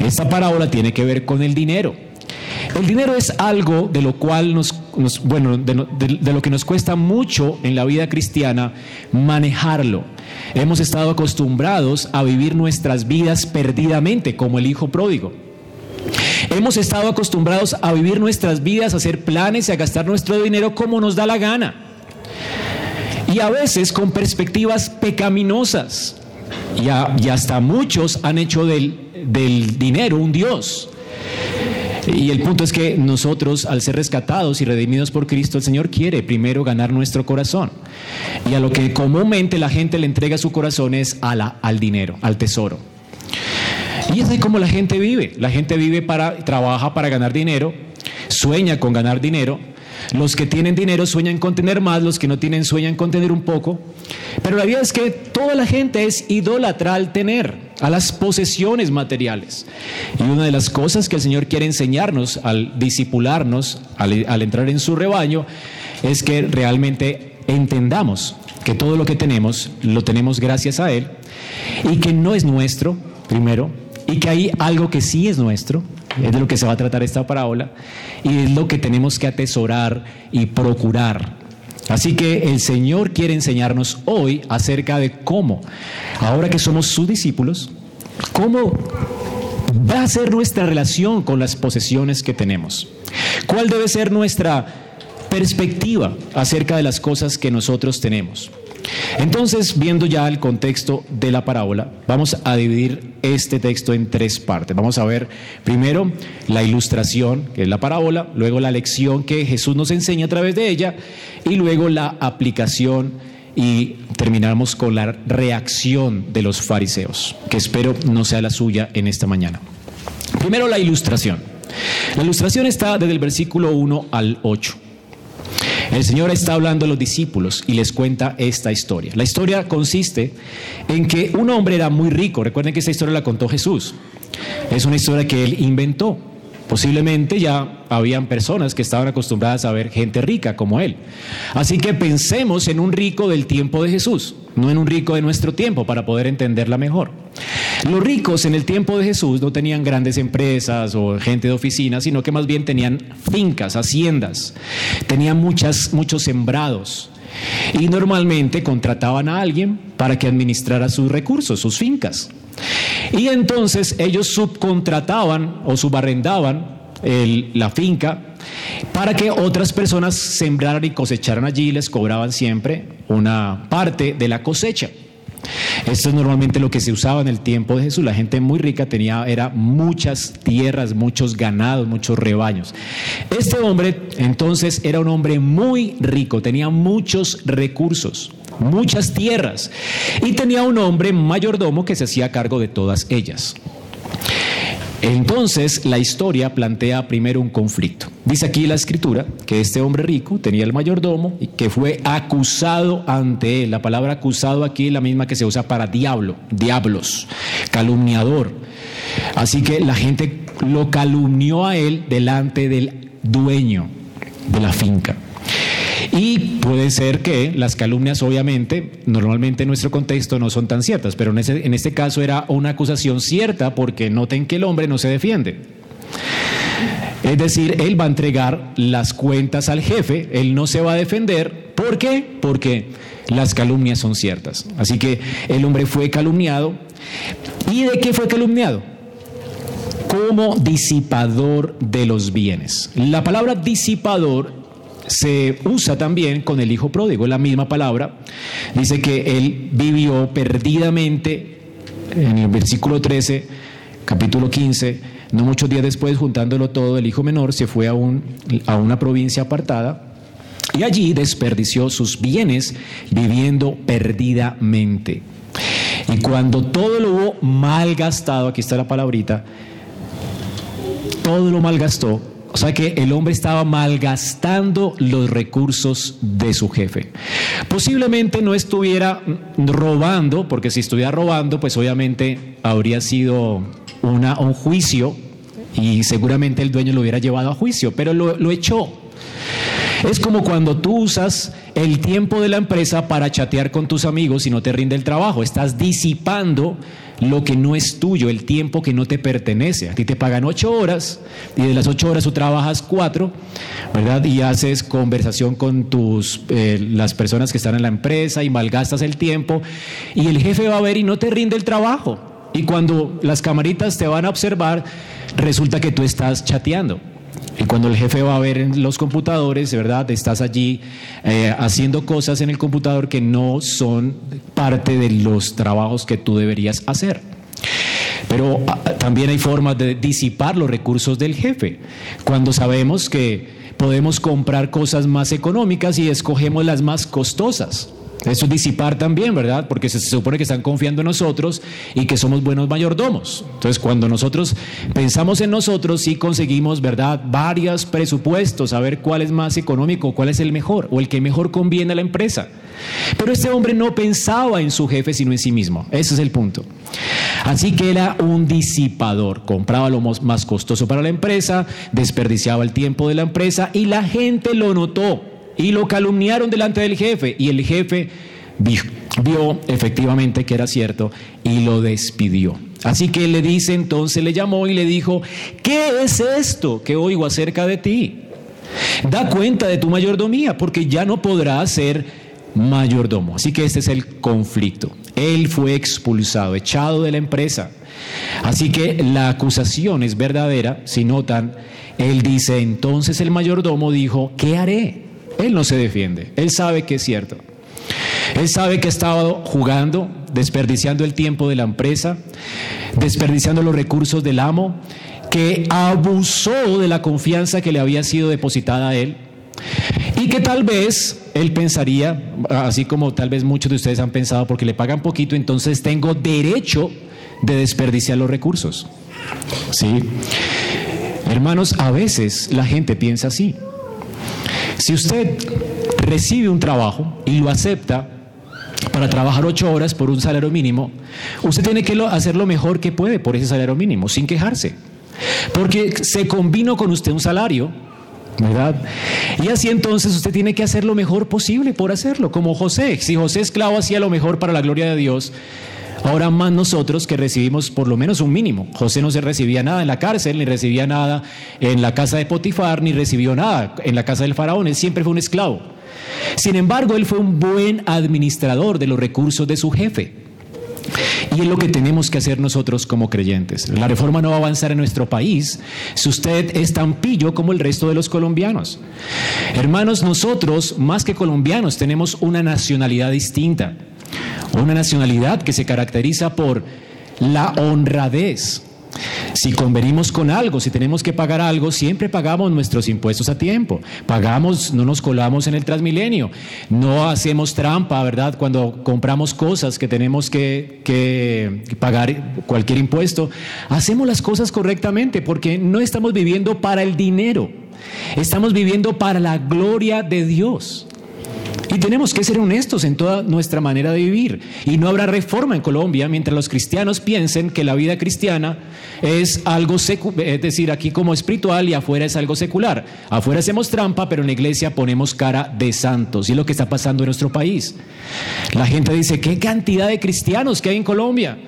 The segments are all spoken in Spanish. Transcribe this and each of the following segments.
Esta parábola tiene que ver con el dinero. El dinero es algo de lo cual nos, bueno, de, lo que nos cuesta mucho en la vida cristiana manejarlo. Hemos estado acostumbrados a vivir nuestras vidas perdidamente, como el hijo pródigo. Hemos estado acostumbrados a vivir nuestras vidas, a hacer planes y a gastar nuestro dinero como nos da la gana. Y a veces con perspectivas pecaminosas. Y, hasta muchos han hecho del, del dinero un Dios. Y el punto es que nosotros, al ser rescatados y redimidos por Cristo, el Señor quiere primero ganar nuestro corazón. Y a lo que comúnmente la gente le entrega su corazón es a al dinero, al tesoro. Y es como la gente vive. La gente vive para, trabaja para ganar dinero, sueña con ganar dinero. Los que tienen dinero sueñan con tener más, los que no tienen sueñan con tener un poco. Pero la verdad es que toda la gente es idólatra al tener a las posesiones materiales. Y una de las cosas que el Señor quiere enseñarnos al disipularnos, al, entrar en su rebaño, es que realmente entendamos que todo lo que tenemos lo tenemos gracias a Él y que no es nuestro, primero, y que hay algo que sí es nuestro, es de lo que se va a tratar esta parábola, y es lo que tenemos que atesorar y procurar Así que el Señor quiere enseñarnos hoy acerca de cómo, ahora que somos sus discípulos, cómo va a ser nuestra relación con las posesiones que tenemos. ¿Cuál debe ser nuestra perspectiva acerca de las cosas que nosotros tenemos? Entonces, viendo ya el contexto de la parábola, vamos a dividir este texto en tres partes. Vamos a ver primero la ilustración, que es la parábola, luego la lección que Jesús nos enseña a través de ella, y luego la aplicación y terminamos con la reacción de los fariseos, que espero no sea la suya en esta mañana. Primero la ilustración. La ilustración está desde el versículo 1 al 8. El Señor está hablando a los discípulos y les cuenta esta historia. La historia consiste en que un hombre era muy rico. Recuerden que esta historia la contó Jesús. Es una historia que él inventó. Posiblemente ya habían personas que estaban acostumbradas a ver gente rica como él. Así que pensemos en un rico del tiempo de Jesús, no en un rico de nuestro tiempo para poder entenderla mejor. Los ricos en el tiempo de Jesús no tenían grandes empresas o gente de oficina, sino que más bien tenían fincas, haciendas, tenían muchas, muchos sembrados. Y normalmente contrataban a alguien para que administrara sus recursos, sus fincas. Y entonces ellos subcontrataban o subarrendaban la finca para que otras personas sembraran y cosecharan allí y les cobraban siempre una parte de la cosecha. Esto es normalmente lo que se usaba en el tiempo de Jesús. La gente muy rica tenía era muchas tierras, muchos ganados, muchos rebaños. Este hombre entonces era un hombre muy rico, tenía muchos recursos muchas tierras, y tenía un hombre mayordomo que se hacía cargo de todas ellas. Entonces la historia plantea primero un conflicto. Dice aquí la escritura que este hombre rico tenía el mayordomo y que fue acusado ante él. La palabra acusado aquí es la misma que se usa para diablo, diablos, calumniador. Así que la gente lo calumnió a él delante del dueño de la finca. Y puede ser que las calumnias, obviamente, normalmente en nuestro contexto no son tan ciertas, pero en, este caso era una acusación cierta porque noten que el hombre no se defiende. Es decir, él va a entregar las cuentas al jefe, él no se va a defender. ¿Por qué? Porque las calumnias son ciertas. Así que el hombre fue calumniado. ¿Y de qué fue calumniado? Como disipador de los bienes. La palabra disipador se usa también con el hijo pródigo, la misma palabra. Dice que él vivió perdidamente, en el versículo 13, capítulo 15, no muchos días después, juntándolo todo, el hijo menor se fue a, un, a una provincia apartada y allí desperdició sus bienes viviendo perdidamente. Y cuando todo lo hubo malgastado, aquí está la palabrita, todo lo malgastó, o sea que el hombre estaba malgastando los recursos de su jefe. Posiblemente no estuviera robando, porque si estuviera robando, pues obviamente habría sido una, un juicio y seguramente el dueño lo hubiera llevado a juicio, pero lo, lo echó. Es como cuando tú usas el tiempo de la empresa para chatear con tus amigos y no te rinde el trabajo. Estás disipando lo que no es tuyo, el tiempo que no te pertenece. A ti te pagan ocho horas y de las ocho horas tú trabajas cuatro, ¿verdad? Y haces conversación con tus, eh, las personas que están en la empresa y malgastas el tiempo y el jefe va a ver y no te rinde el trabajo. Y cuando las camaritas te van a observar, resulta que tú estás chateando. Y cuando el jefe va a ver los computadores, verdad, estás allí eh, haciendo cosas en el computador que no son parte de los trabajos que tú deberías hacer. Pero ah, también hay formas de disipar los recursos del jefe. Cuando sabemos que podemos comprar cosas más económicas y escogemos las más costosas. Eso es disipar también, ¿verdad? Porque se, supone que están confiando en nosotros y que somos buenos mayordomos. Entonces, cuando nosotros pensamos en nosotros, sí conseguimos, ¿verdad? Varios presupuestos, a ver cuál es más económico, cuál es el mejor o el que mejor conviene a la empresa. Pero este hombre no pensaba en su jefe, sino en sí mismo. Ese es el punto. Así que era un disipador. Compraba lo más costoso para la empresa, desperdiciaba el tiempo de la empresa y la gente lo notó y lo calumniaron delante del jefe y el jefe vio, efectivamente que era cierto y lo despidió. Así que le dice entonces, le llamó y le dijo, ¿qué es esto que oigo acerca de ti? Da cuenta de tu mayordomía porque ya no podrás ser mayordomo. Así que este es el conflicto. Él fue expulsado, echado de la empresa. Así que la acusación es verdadera, si notan, él dice, entonces el mayordomo dijo, ¿qué haré? Él no se defiende, él sabe que es cierto. Él sabe que ha estado jugando, desperdiciando el tiempo de la empresa, desperdiciando los recursos del amo, que abusó de la confianza que le había sido depositada a él y que tal vez él pensaría, así como tal vez muchos de ustedes han pensado, porque le pagan poquito, entonces tengo derecho de desperdiciar los recursos. ¿Sí? Hermanos, a veces la gente piensa así. Si usted recibe un trabajo y lo acepta para trabajar ocho horas por un salario mínimo, usted tiene que hacer lo mejor que puede por ese salario mínimo, sin quejarse. Porque se combinó con usted un salario, ¿verdad? Y así entonces usted tiene que hacer lo mejor posible por hacerlo, como José. Si José esclavo hacía lo mejor para la gloria de Dios, Ahora más nosotros que recibimos por lo menos un mínimo. José no se recibía nada en la cárcel, ni recibía nada en la casa de Potifar, ni recibió nada en la casa del faraón. Él siempre fue un esclavo. Sin embargo, él fue un buen administrador de los recursos de su jefe. Y es lo que tenemos que hacer nosotros como creyentes. La reforma no va a avanzar en nuestro país si usted es tan pillo como el resto de los colombianos. Hermanos, nosotros, más que colombianos, tenemos una nacionalidad distinta. Una nacionalidad que se caracteriza por la honradez. Si convenimos con algo, si tenemos que pagar algo, siempre pagamos nuestros impuestos a tiempo. Pagamos, no nos colamos en el Transmilenio. No hacemos trampa, ¿verdad? Cuando compramos cosas que tenemos que, que pagar cualquier impuesto. Hacemos las cosas correctamente porque no estamos viviendo para el dinero. Estamos viviendo para la gloria de Dios. Tenemos que ser honestos en toda nuestra manera de vivir. Y no habrá reforma en Colombia mientras los cristianos piensen que la vida cristiana es algo es decir, aquí como espiritual y afuera es algo secular. Afuera hacemos trampa, pero en la iglesia ponemos cara de santos. Y es lo que está pasando en nuestro país. La gente dice, ¿qué cantidad de cristianos que hay en Colombia?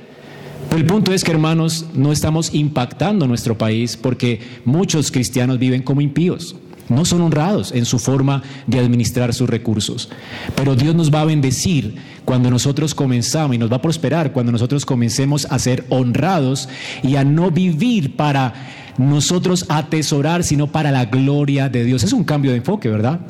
Pero el punto es que, hermanos, no estamos impactando nuestro país porque muchos cristianos viven como impíos no son honrados en su forma de administrar sus recursos. Pero Dios nos va a bendecir cuando nosotros comenzamos y nos va a prosperar cuando nosotros comencemos a ser honrados y a no vivir para nosotros atesorar, sino para la gloria de Dios. Es un cambio de enfoque, ¿verdad?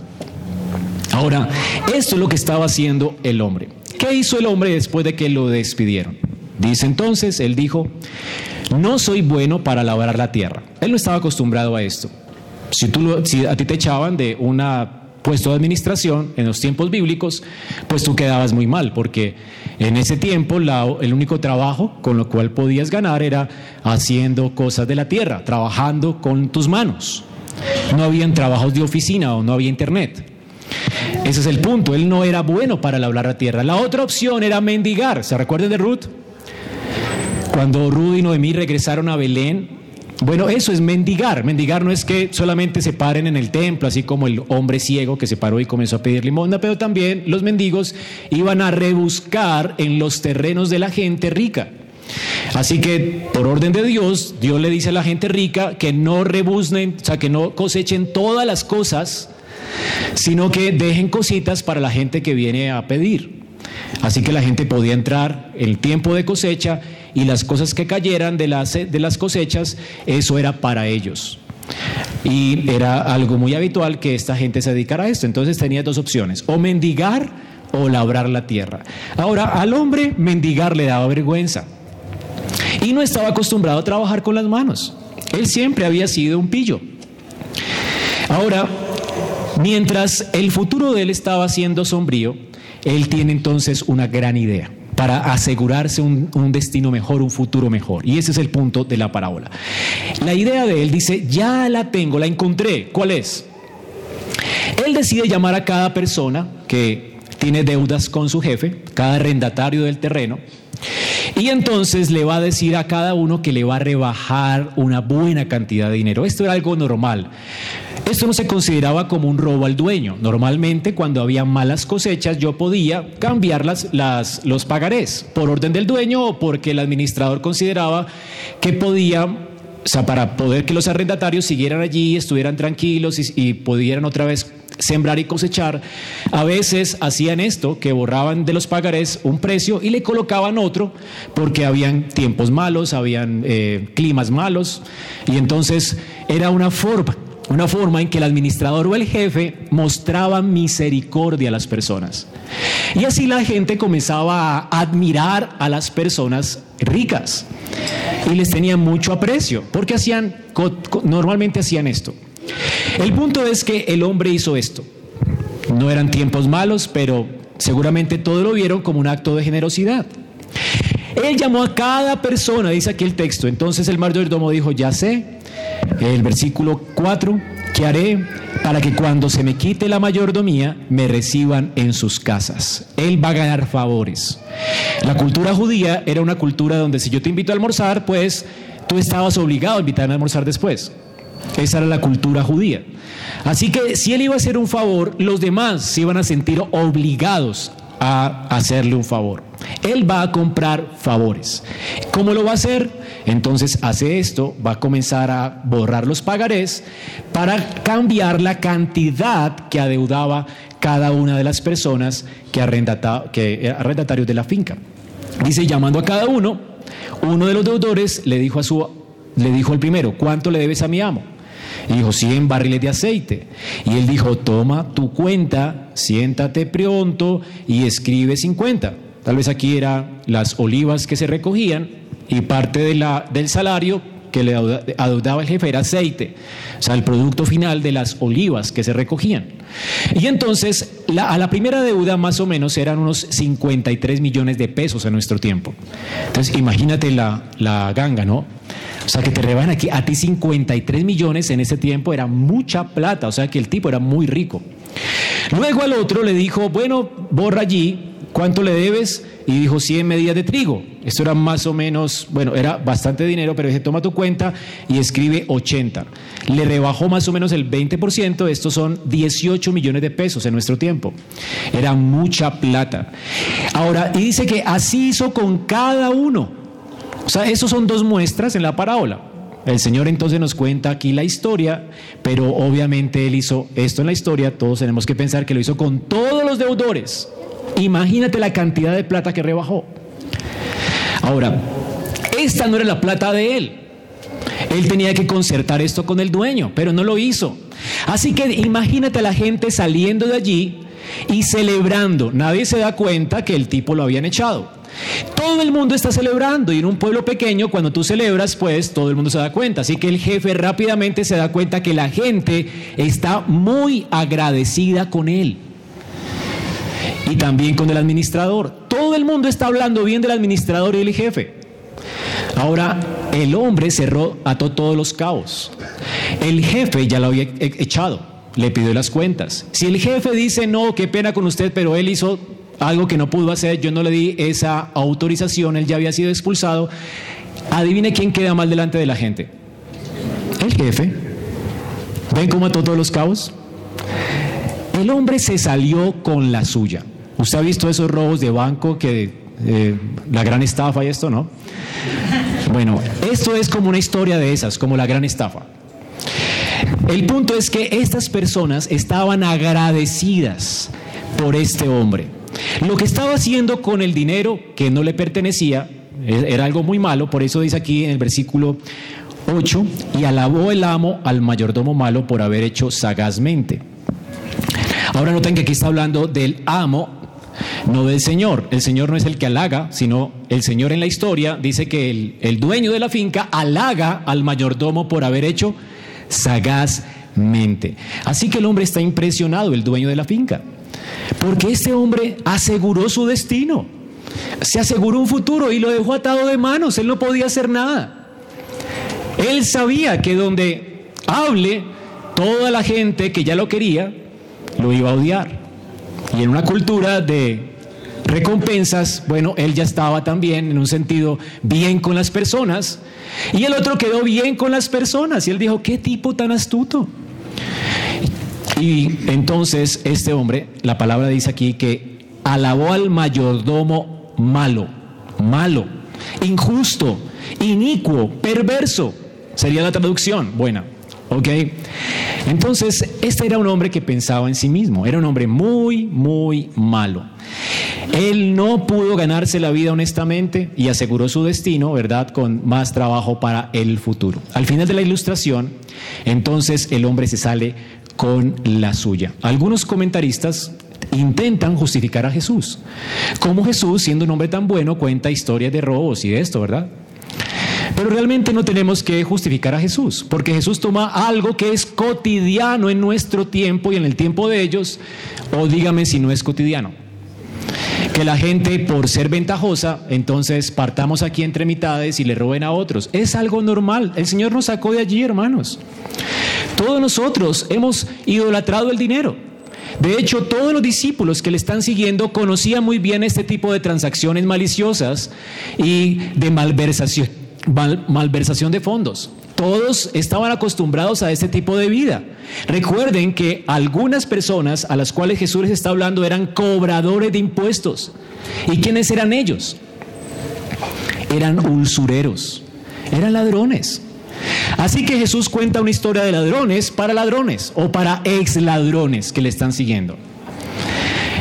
Ahora, esto es lo que estaba haciendo el hombre. ¿Qué hizo el hombre después de que lo despidieron? Dice entonces, él dijo, no soy bueno para labrar la tierra. Él no estaba acostumbrado a esto. Si, tú, a ti te echaban de un puesto de administración en los tiempos bíblicos, pues tú quedabas muy mal, porque en ese tiempo el único trabajo con lo cual podías ganar era haciendo cosas de la tierra, trabajando con tus manos. No habían trabajos de oficina o no había internet. Ese es el punto, él no era bueno para labrar la tierra. La otra opción era mendigar. ¿Se recuerdan de Ruth? Cuando Ruth y Noemí regresaron a Belén, Bueno, eso es mendigar. Mendigar no es que solamente se paren en el templo, así como el hombre ciego que se paró y comenzó a pedir limosna, pero también los mendigos iban a rebuscar en los terrenos de la gente rica. Así que, por orden de Dios, Dios le dice a la gente rica que no rebusnen, o sea, que no cosechen todas las cosas, sino que dejen cositas para la gente que viene a pedir. Así que la gente podía entrar en el tiempo de cosecha y las cosas que cayeran de las, de las cosechas, eso era para ellos. Y era algo muy habitual que esta gente se dedicara a esto. Entonces tenía dos opciones, o mendigar o labrar la tierra. Ahora, al hombre mendigar le daba vergüenza. Y no estaba acostumbrado a trabajar con las manos. Él siempre había sido un pillo. Ahora, mientras el futuro de él estaba siendo sombrío, él tiene entonces una gran idea para asegurarse un, destino mejor, un futuro mejor. Y ese es el punto de la parábola. La idea de él dice, ya la tengo, la encontré. ¿Cuál es? Él decide llamar a cada persona que tiene deudas con su jefe, cada arrendatario del terreno, y entonces le va a decir a cada uno que le va a rebajar una buena cantidad de dinero. Esto era algo normal. Esto no se consideraba como un robo al dueño. Normalmente cuando había malas cosechas yo podía cambiar las, los pagarés por orden del dueño o porque el administrador consideraba que podía o sea, para poder que los arrendatarios siguieran allí, estuvieran tranquilos y, pudieran otra vez sembrar y cosechar, a veces hacían esto, que borraban de los pagarés un precio y le colocaban otro porque habían tiempos malos, habían eh, climas malos, y entonces era una forma una forma en que el administrador o el jefe mostraba misericordia a las personas. Y así la gente comenzaba a admirar a las personas ricas y les tenía mucho aprecio, porque hacían, normalmente hacían esto. El punto es que el hombre hizo esto. No eran tiempos malos, pero seguramente todos lo vieron como un acto de generosidad. Él llamó a cada persona, dice aquí el texto. Entonces el mayordomo dijo, ya sé, el versículo 4, ¿qué haré para que cuando se me quite la mayordomía me reciban en sus casas? Él va a ganar favores. La cultura judía era una cultura donde si yo te invito a almorzar, pues tú estabas obligado a invitarme a almorzar después. Esa era la cultura judía. Así que si él iba a hacer un favor, los demás se iban a sentir obligados a hacerle un favor. Él va a comprar favores. ¿Cómo lo va a hacer? Entonces hace esto, va a comenzar a borrar los pagarés para cambiar la cantidad que adeudaba cada una de las personas que, arrendata, que arrendatarios de la finca. Dice, llamando a cada uno, uno de los deudores le dijo a su le dijo el primero, ¿cuánto le debes a mi amo? Y dijo, 100 barriles de aceite. Y él dijo, toma tu cuenta, siéntate pronto y escribe 50. Tal vez aquí eran las olivas que se recogían y parte de la, del salario que le adeudaba el jefe era aceite, o sea, el producto final de las olivas que se recogían. Y entonces, a la primera deuda más o menos eran unos 53 millones de pesos en nuestro tiempo. Entonces, imagínate la, la ganga, ¿no? O sea, que te reban aquí a ti 53 millones en ese tiempo era mucha plata, o sea que el tipo era muy rico. Luego al otro le dijo, bueno, borra allí, ¿cuánto le debes? Y dijo 100 medidas de trigo. Esto era más o menos, bueno, era bastante dinero, pero dije, toma tu cuenta y escribe 80. Le rebajó más o menos el 20%, estos son 18 millones de pesos en nuestro tiempo. Era mucha plata. Ahora, y dice que así hizo con cada uno. O sea, esos son dos muestras en la parábola. El Señor entonces nos cuenta aquí la historia, pero obviamente Él hizo esto en la historia, todos tenemos que pensar que lo hizo con todos los deudores. Imagínate la cantidad de plata que rebajó. Ahora, esta no era la plata de Él. Él tenía que concertar esto con el dueño, pero no lo hizo. Así que imagínate a la gente saliendo de allí y celebrando. Nadie se da cuenta que el tipo lo habían echado. Todo el mundo está celebrando y en un pueblo pequeño cuando tú celebras pues todo el mundo se da cuenta. Así que el jefe rápidamente se da cuenta que la gente está muy agradecida con él. Y también con el administrador. Todo el mundo está hablando bien del administrador y el jefe. Ahora, el hombre cerró, ató todos los cabos. El jefe ya lo había e-, echado, le pidió las cuentas. Si el jefe dice, no, qué pena con usted, pero él hizo algo que no pudo hacer, yo no le di esa autorización, él ya había sido expulsado. Adivine quién queda mal delante de la gente. el jefe. ¿Ven cómo ató todos los cabos? El hombre se salió con la suya. ¿Usted ha visto esos robos de banco que eh, la gran estafa y esto, no? Bueno, esto es como una historia de esas, como la gran estafa. El punto es que estas personas estaban agradecidas por este hombre. Lo que estaba haciendo con el dinero que no le pertenecía e-, era algo muy malo, por eso dice aquí en el versículo 8, y alabó el amo al mayordomo malo por haber hecho sagazmente. Ahora noten que aquí está hablando del amo, no del Señor. El Señor no es el que halaga, sino el Señor en la historia dice que el, dueño de la finca halaga al mayordomo por haber hecho sagazmente. Así que el hombre está impresionado, el dueño de la finca, porque este hombre aseguró su destino, se aseguró un futuro y lo dejó atado de manos, él no podía hacer nada. Él sabía que donde hable, toda la gente que ya lo quería, lo iba a odiar. Y en una cultura de recompensas, bueno, él ya estaba también en un sentido bien con las personas. Y el otro quedó bien con las personas. Y él dijo, qué tipo tan astuto. Y entonces este hombre, la palabra dice aquí que alabó al mayordomo malo, malo, injusto, inicuo, perverso. Sería la traducción buena. ¿Ok? Entonces, este era un hombre que pensaba en sí mismo. Era un hombre muy, muy malo. Él no pudo ganarse la vida honestamente y aseguró su destino, ¿verdad?, con más trabajo para el futuro. Al final de la ilustración, entonces el hombre se sale con la suya. Algunos comentaristas intentan justificar a Jesús. Como Jesús, siendo un hombre tan bueno, cuenta historias de robos y de esto, ¿verdad? Pero realmente no tenemos que justificar a Jesús, porque Jesús toma algo que es cotidiano en nuestro tiempo y en el tiempo de ellos, o dígame si no es cotidiano. Que la gente, por ser ventajosa, entonces partamos aquí entre mitades y le roben a otros. Es algo normal. El Señor nos sacó de allí, hermanos. Todos nosotros hemos idolatrado el dinero. De hecho, todos los discípulos que le están siguiendo conocían muy bien este tipo de transacciones maliciosas y de malversación malversación de fondos. Todos estaban acostumbrados a este tipo de vida. Recuerden que algunas personas a las cuales Jesús les está hablando eran cobradores de impuestos. ¿Y quiénes eran ellos? Eran usureros, eran ladrones. Así que Jesús cuenta una historia de ladrones para ladrones o para ex ladrones que le están siguiendo.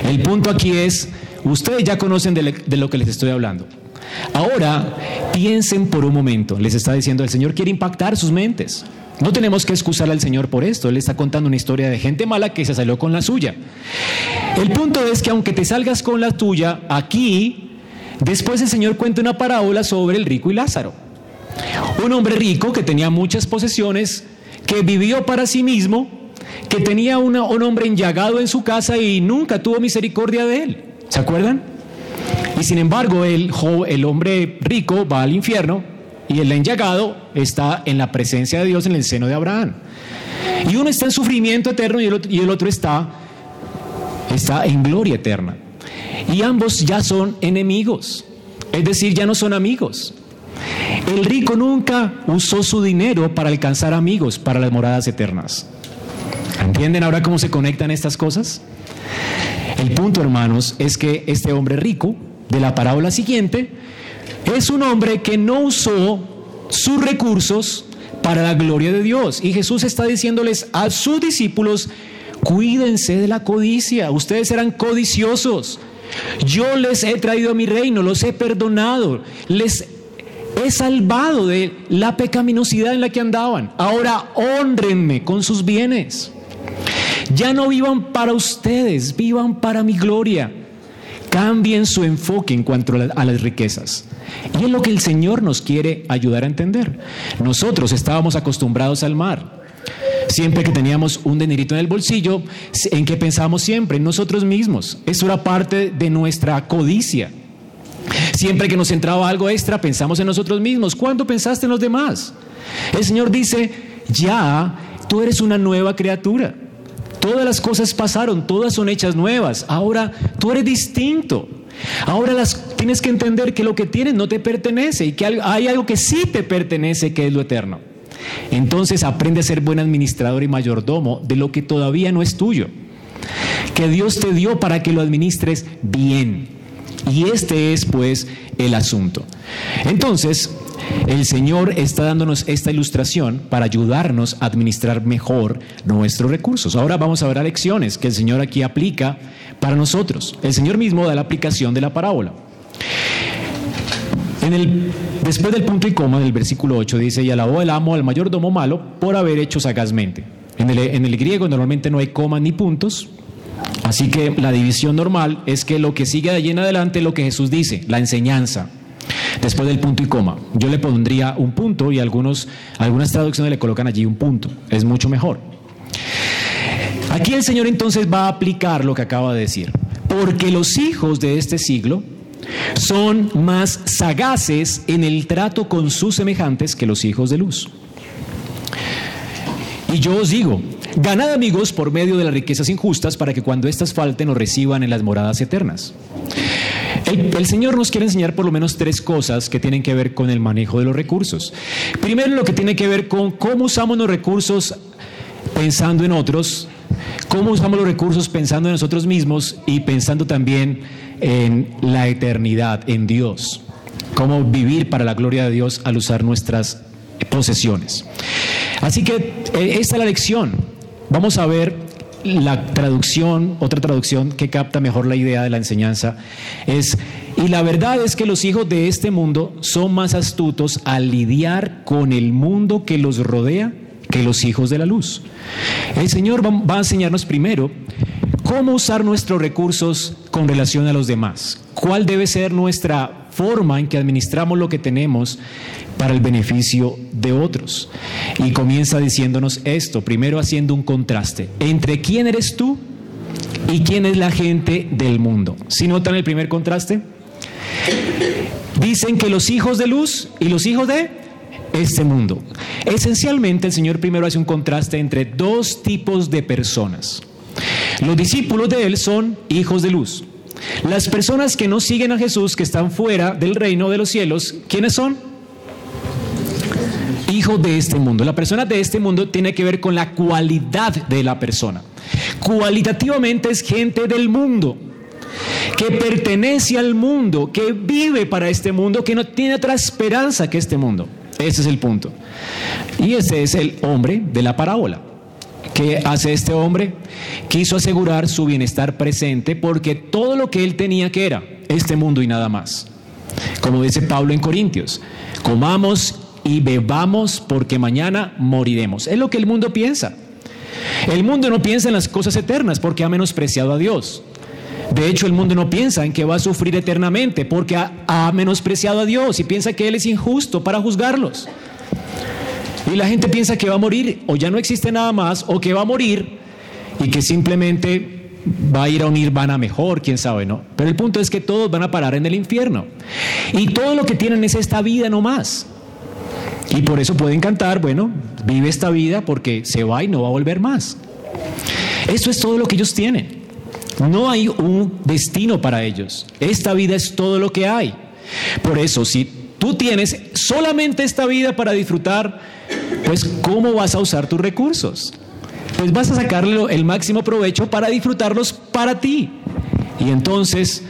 El punto aquí es, ustedes ya conocen de lo que les estoy hablando. Ahora, piensen por un momento, les está diciendo, el Señor quiere impactar sus mentes. No tenemos que excusar al Señor por esto, Él está contando una historia de gente mala que se salió con la suya. El punto es que aunque te salgas con la tuya, aquí, después el Señor cuenta una parábola sobre el rico y Lázaro. Un hombre rico que tenía muchas posesiones, que vivió para sí mismo, que tenía un hombre enllagado en su casa y nunca tuvo misericordia de él. ¿Se acuerdan? Y sin embargo, el, el hombre rico va al infierno y el enllagado está en la presencia de Dios en el seno de Abraham. Y uno está en sufrimiento eterno y el otro, y el otro está, está en gloria eterna. Y ambos ya son enemigos, es decir, ya no son amigos. El rico nunca usó su dinero para alcanzar amigos para las moradas eternas. ¿Entienden ahora cómo se conectan estas cosas? El punto, hermanos, es que este hombre rico de la parábola siguiente es un hombre que no usó sus recursos para la gloria de Dios. Y Jesús está diciéndoles a sus discípulos, cuídense de la codicia, ustedes eran codiciosos. Yo les he traído a mi reino, los he perdonado, les he salvado de la pecaminosidad en la que andaban. Ahora honrenme con sus bienes. Ya no vivan para ustedes, vivan para mi gloria. Cambien su enfoque en cuanto a las riquezas. Y es lo que el Señor nos quiere ayudar a entender. Nosotros estábamos acostumbrados al mar. Siempre que teníamos un dinerito en el bolsillo, ¿en qué pensábamos siempre? En nosotros mismos. Eso era parte de nuestra codicia. Siempre que nos entraba algo extra, pensamos en nosotros mismos. ¿Cuándo pensaste en los demás? El Señor dice, ya, tú eres una nueva criatura. Todas las cosas pasaron, todas son hechas nuevas. Ahora tú eres distinto. Ahora las, tienes que entender que lo que tienes no te pertenece y que hay algo que sí te pertenece, que es lo eterno. entonces aprende a ser buen administrador y mayordomo de lo que todavía no es tuyo, que Dios te dio para que lo administres bien. Y este es pues el asunto. Entonces, el Señor está dándonos esta ilustración para ayudarnos a administrar mejor nuestros recursos. Ahora vamos a ver lecciones que el Señor aquí aplica para nosotros. El Señor mismo da la aplicación de la parábola. Después del punto y coma del versículo 8 dice, y alabó el amo al mayordomo malo por haber hecho sagazmente. En el, en el griego normalmente no hay comas ni puntos, así que la división normal es que lo que sigue de allí en adelante es lo que Jesús dice, la enseñanza. Después del punto y coma, yo le pondría un punto y algunos, algunas traducciones le colocan allí un punto, es mucho mejor. Aquí el Señor entonces va a aplicar lo que acaba de decir, porque los hijos de este siglo son más sagaces en el trato con sus semejantes que los hijos de luz. Y yo os digo, ganad amigos por medio de las riquezas injustas para que cuando éstas falten os reciban en las moradas eternas. El, Señor nos quiere enseñar por lo menos tres cosas que tienen que ver con el manejo de los recursos. Primero, lo que tiene que ver con cómo usamos los recursos pensando en otros, cómo usamos los recursos pensando en nosotros mismos y pensando también en la eternidad, en Dios. Cómo vivir para la gloria de Dios al usar nuestras posesiones. Así que eh, esta es la lección. Vamos a ver la traducción, otra traducción que capta mejor la idea de la enseñanza, es, y la verdad es que los hijos de este mundo son más astutos al lidiar con el mundo que los rodea que los hijos de la luz. El Señor va a enseñarnos primero cómo usar nuestros recursos con relación a los demás, cuál debe ser nuestra forma en que administramos lo que tenemos para el beneficio de otros. Y comienza diciéndonos esto, primero haciendo un contraste entre quién eres tú y quién es la gente del mundo. ¿Sí notan el primer contraste? Dicen que los hijos de luz y los hijos de este mundo. Esencialmente el Señor primero hace un contraste entre dos tipos de personas. Los discípulos de Él son hijos de luz. Las personas que no siguen a Jesús, que están fuera del reino de los cielos, ¿quiénes son? Hijos de este mundo. La persona de este mundo tiene que ver con la cualidad de la persona. Cualitativamente es gente del mundo, que pertenece al mundo, que vive para este mundo, que no tiene otra esperanza que este mundo. Ese es el punto. Y ese es el hombre de la parábola. ¿Qué hace este hombre? Quiso asegurar su bienestar presente porque todo lo que él tenía que era este mundo y nada más. Como dice Pablo en Corintios, comamos y bebamos porque mañana moriremos. Es lo que el mundo piensa. El mundo no piensa en las cosas eternas porque ha menospreciado a Dios. De hecho, el mundo no piensa en que va a sufrir eternamente porque ha, ha menospreciado a Dios y piensa que Él es injusto para juzgarlos. Y la gente piensa que va a morir o ya no existe nada más o que va a morir y que simplemente va a ir a un nirvana mejor, quién sabe, ¿no? Pero el punto es que todos van a parar en el infierno. Y todo lo que tienen es esta vida no más. Y por eso pueden cantar, bueno, vive esta vida porque se va y no va a volver más. Eso es todo lo que ellos tienen. No hay un destino para ellos. Esta vida es todo lo que hay. Por eso, si tú tienes solamente esta vida para disfrutar, pues ¿cómo vas a usar tus recursos? Pues vas a sacarle el máximo provecho para disfrutarlos para ti. Y entonces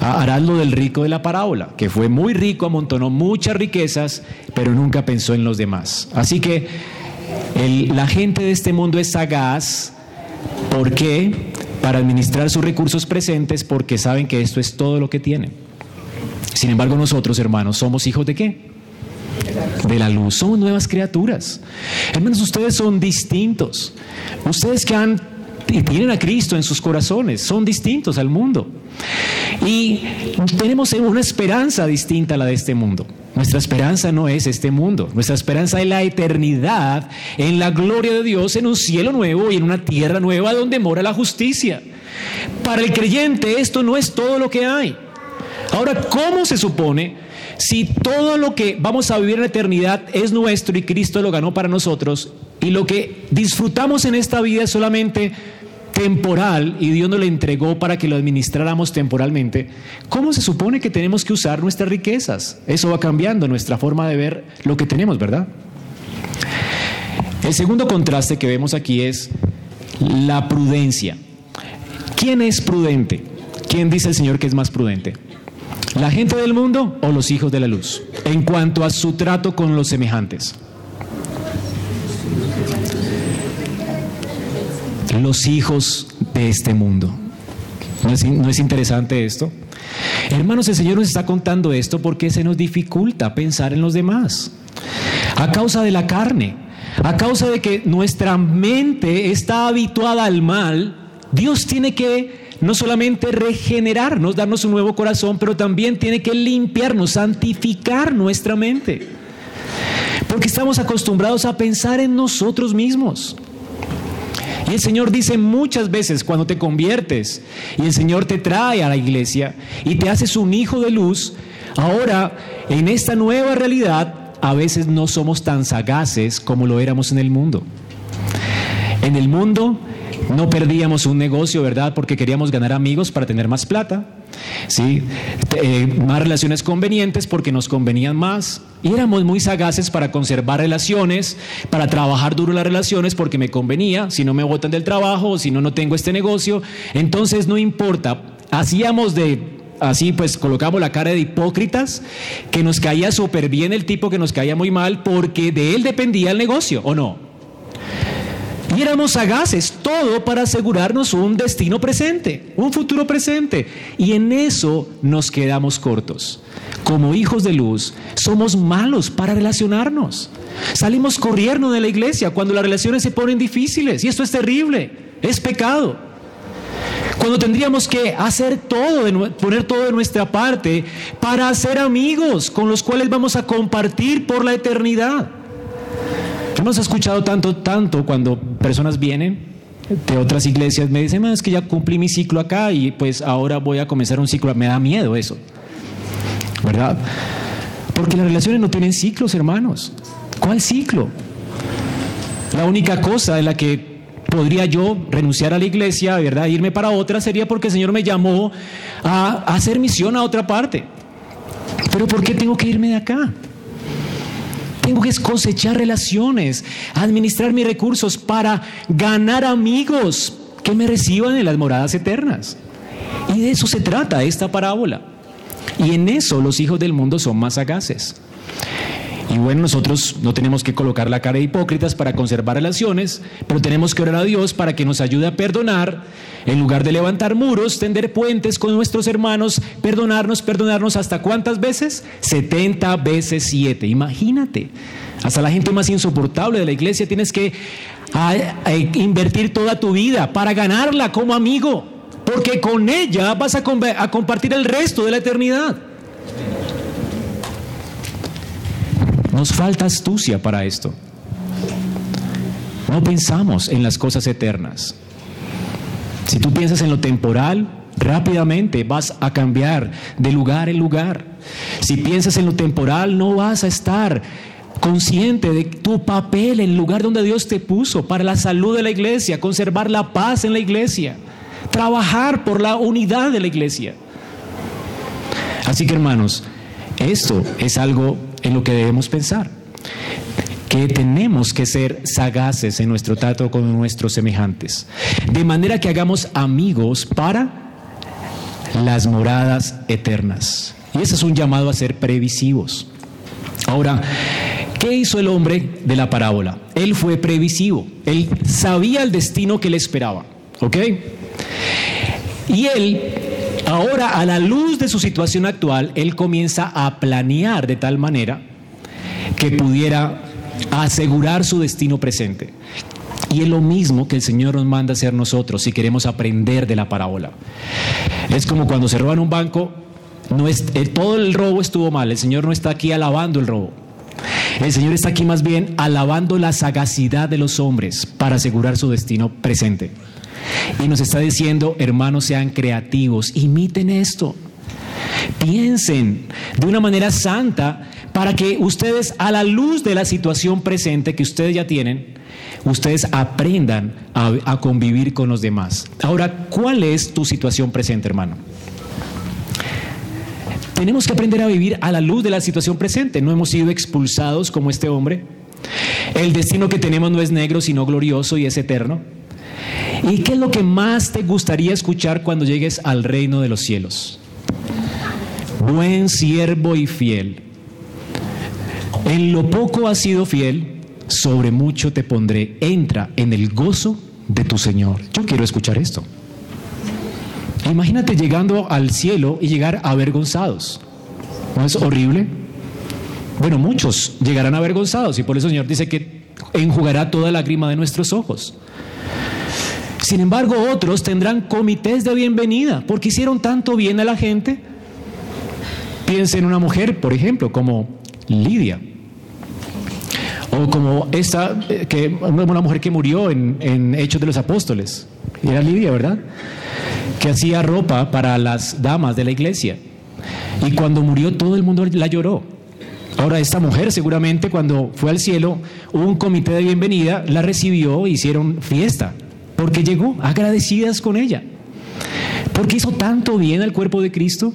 harás lo del rico de la parábola, que fue muy rico, amontonó muchas riquezas, pero nunca pensó en los demás. Así que la gente de este mundo es sagaz. ¿Por qué? Para administrar sus recursos presentes, porque saben que esto es todo lo que tienen. Sin embargo, nosotros, hermanos, somos hijos de qué? De la luz. Somos nuevas criaturas. Hermanos, ustedes son distintos. Ustedes que han y tienen a Cristo en sus corazones, son distintos al mundo. Y tenemos una esperanza distinta a la de este mundo. Nuestra esperanza no es este mundo, nuestra esperanza es la eternidad en la gloria de Dios, en un cielo nuevo y en una tierra nueva donde mora la justicia. Para el creyente esto no es todo lo que hay. Ahora, ¿cómo se supone si todo lo que vamos a vivir en la eternidad es nuestro y Cristo lo ganó para nosotros y lo que disfrutamos en esta vida es solamente temporal y Dios nos lo entregó para que lo administráramos temporalmente, ¿cómo se supone que tenemos que usar nuestras riquezas? Eso va cambiando nuestra forma de ver lo que tenemos, ¿verdad? El segundo contraste que vemos aquí es la prudencia. ¿Quién es prudente? ¿Quién dice el Señor que es más prudente? ¿La gente del mundo o los hijos de la luz? En cuanto a su trato con los semejantes. Los hijos de este mundo. ¿No es, interesante esto? Hermanos, el Señor nos está contando esto porque se nos dificulta pensar en los demás. A causa de la carne, a causa de que nuestra mente está habituada al mal, Dios tiene que no solamente regenerarnos, darnos un nuevo corazón, pero también tiene que limpiarnos, santificar nuestra mente. Porque estamos acostumbrados a pensar en nosotros mismos. Y el Señor dice muchas veces cuando te conviertes y el Señor te trae a la iglesia y te haces un hijo de luz, ahora en esta nueva realidad a veces no somos tan sagaces como lo éramos en el mundo. En el mundo no perdíamos un negocio, ¿verdad? Porque queríamos ganar amigos para tener más plata, ¿sí? Eh, más relaciones convenientes porque nos convenían más. Y éramos muy sagaces para conservar relaciones, para trabajar duro las relaciones porque me convenía, si no me botan del trabajo o si no, no tengo este negocio. Entonces no importa, hacíamos de así pues colocamos la cara de hipócritas, que nos caía súper bien el tipo que nos caía muy mal porque de él dependía el negocio, ¿o no? Y éramos sagaces, todo para asegurarnos un destino presente, un futuro presente. Y en eso nos quedamos cortos. Como hijos de luz, somos malos para relacionarnos. Salimos corriendo de la iglesia cuando las relaciones se ponen difíciles. Y esto es terrible, es pecado. Cuando tendríamos que hacer todo, poner todo de nuestra parte para hacer amigos con los cuales vamos a compartir por la eternidad. Hemos escuchado tanto, tanto cuando personas vienen de otras iglesias, me dicen, es que ya cumplí mi ciclo acá y pues ahora voy a comenzar un ciclo. Me da miedo eso, ¿verdad? Porque las relaciones no tienen ciclos, hermanos. ¿Cuál ciclo? La única cosa en la que podría yo renunciar a la iglesia, ¿verdad? Irme para otra sería porque el Señor me llamó a hacer misión a otra parte. Pero ¿por qué tengo que irme de acá? Tengo que cosechar relaciones, administrar mis recursos para ganar amigos que me reciban en las moradas eternas. Y de eso se trata esta parábola. Y en eso los hijos del mundo son más sagaces. Y bueno, nosotros no tenemos que colocar la cara de hipócritas para conservar relaciones, pero tenemos que orar a Dios para que nos ayude a perdonar, en lugar de levantar muros, tender puentes con nuestros hermanos, perdonarnos, perdonarnos hasta cuántas veces? 70 veces 7. Imagínate, hasta la gente más insoportable de la iglesia tienes que invertir toda tu vida para ganarla como amigo, porque con ella vas a compartir el resto de la eternidad. Nos falta astucia para esto. No pensamos en las cosas eternas. Si tú piensas en lo temporal, rápidamente vas a cambiar de lugar en lugar. Si piensas en lo temporal, no vas a estar consciente de tu papel en el lugar donde Dios te puso para la salud de la iglesia, conservar la paz en la iglesia, trabajar por la unidad de la iglesia. Así que hermanos, esto es algo en lo que debemos pensar. Que tenemos que ser sagaces en nuestro trato con nuestros semejantes. De manera que hagamos amigos para las moradas eternas. Y ese es un llamado a ser previsivos. Ahora, ¿qué hizo el hombre de la parábola? Él fue previsivo. Él sabía el destino que le esperaba. ¿Ok? Y él Ahora, a la luz de su situación actual, él comienza a planear de tal manera que pudiera asegurar su destino presente. Y es lo mismo que el Señor nos manda hacer nosotros si queremos aprender de la parábola. Es como cuando se roban un banco, eh, todo el robo estuvo mal, el Señor no está aquí alabando el robo. El Señor está aquí más bien alabando la sagacidad de los hombres para asegurar su destino presente. Y nos está diciendo, hermanos, sean creativos, imiten esto. Piensen de una manera santa para que ustedes, a la luz de la situación presente que ustedes ya tienen, ustedes aprendan a, a, convivir con los demás. Ahora, ¿cuál es tu situación presente, hermano? Tenemos que aprender a vivir a la luz de la situación presente. No hemos sido expulsados como este hombre. El destino que tenemos no es negro, sino glorioso y es eterno. ¿Y qué es lo que más te gustaría escuchar cuando llegues al reino de los cielos? Buen siervo y fiel. En lo poco has sido fiel, sobre mucho te pondré. Entra en el gozo de tu Señor. Yo quiero escuchar esto. Imagínate llegando al cielo y llegar avergonzados. ¿No es horrible? Bueno, muchos llegarán avergonzados y por eso el Señor dice que enjugará toda lágrima de nuestros ojos. Sin embargo, otros tendrán comités de bienvenida porque hicieron tanto bien a la gente. Piensa en una mujer, por ejemplo, como Lidia. O como esta, eh, que, una mujer que murió en, Hechos de los Apóstoles. Era Lidia, ¿verdad? Que hacía ropa para las damas de la iglesia. Y cuando murió todo el mundo la lloró. Ahora esta mujer seguramente cuando fue al cielo hubo un comité de bienvenida, la recibió, hicieron fiesta, porque llegó agradecidas con ella. Porque hizo tanto bien al cuerpo de Cristo.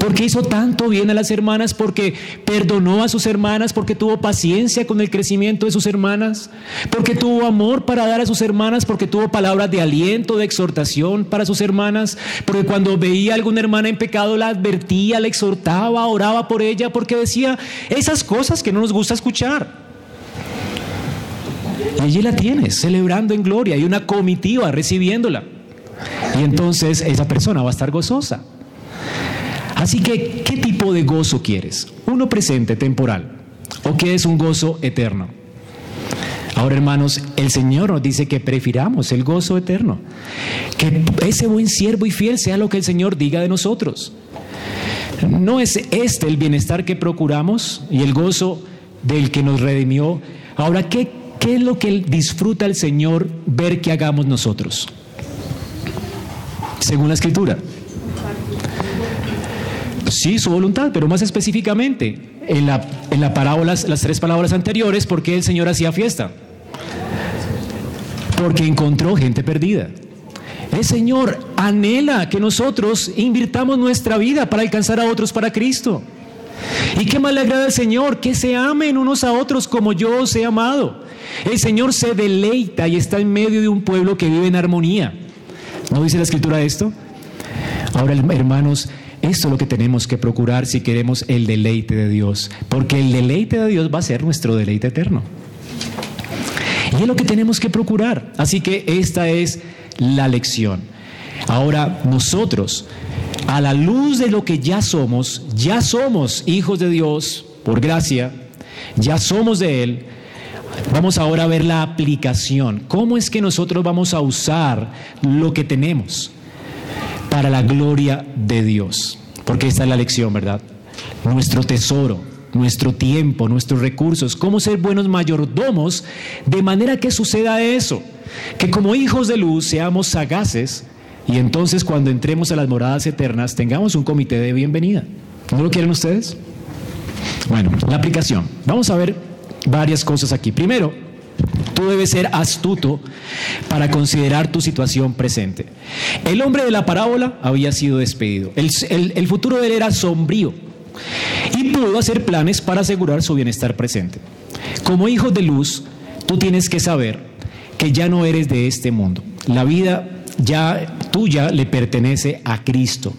Porque hizo tanto bien a las hermanas, porque perdonó a sus hermanas, porque tuvo paciencia con el crecimiento de sus hermanas, porque tuvo amor para dar a sus hermanas, porque tuvo palabras de aliento, de exhortación para sus hermanas, porque cuando veía a alguna hermana en pecado la advertía, la exhortaba, oraba por ella, porque decía esas cosas que no nos gusta escuchar. Y allí la tienes, celebrando en gloria, y una comitiva recibiéndola. Y entonces esa persona va a estar gozosa. Así que, ¿qué tipo de gozo quieres? ¿Uno presente, temporal? ¿O qué un gozo eterno? Ahora, hermanos, el Señor nos dice que prefiramos el gozo eterno. Que ese buen siervo y fiel sea lo que el Señor diga de nosotros. ¿No es este el bienestar que procuramos y el gozo del que nos redimió? Ahora, ¿qué, qué es lo que disfruta el Señor ver que hagamos nosotros? Según la Escritura. Sí, su voluntad, pero más específicamente, en la, en la parábola, las tres palabras anteriores, ¿por qué el Señor hacía fiesta? Porque encontró gente perdida. El Señor anhela que nosotros invirtamos nuestra vida para alcanzar a otros para Cristo. ¿Y qué más le agrada al Señor? Que se amen unos a otros como yo os he amado. El Señor se deleita y está en medio de un pueblo que vive en armonía. ¿No dice la escritura esto? Ahora, hermanos, esto es lo que tenemos que procurar si queremos el deleite de Dios, porque el deleite de Dios va a ser nuestro deleite eterno. Y es lo que tenemos que procurar. Así que esta es la lección. Ahora nosotros, a la luz de lo que ya somos, ya somos hijos de Dios por gracia, ya somos de Él. Vamos ahora a ver la aplicación. ¿Cómo es que nosotros vamos a usar lo que tenemos? para la gloria de Dios. Porque esta es la lección, ¿verdad? Nuestro tesoro, nuestro tiempo, nuestros recursos, cómo ser buenos mayordomos de manera que suceda eso, que como hijos de luz seamos sagaces y entonces cuando entremos a las moradas eternas tengamos un comité de bienvenida. ¿No lo quieren ustedes? Bueno, la aplicación. Vamos a ver varias cosas aquí. Primero, Tú debes ser astuto para considerar tu situación presente. El hombre de la parábola había sido despedido. El, futuro de él era sombrío y pudo hacer planes para asegurar su bienestar presente. Como hijo de luz, tú tienes que saber que ya no eres de este mundo. La vida ya tuya le pertenece a Cristo.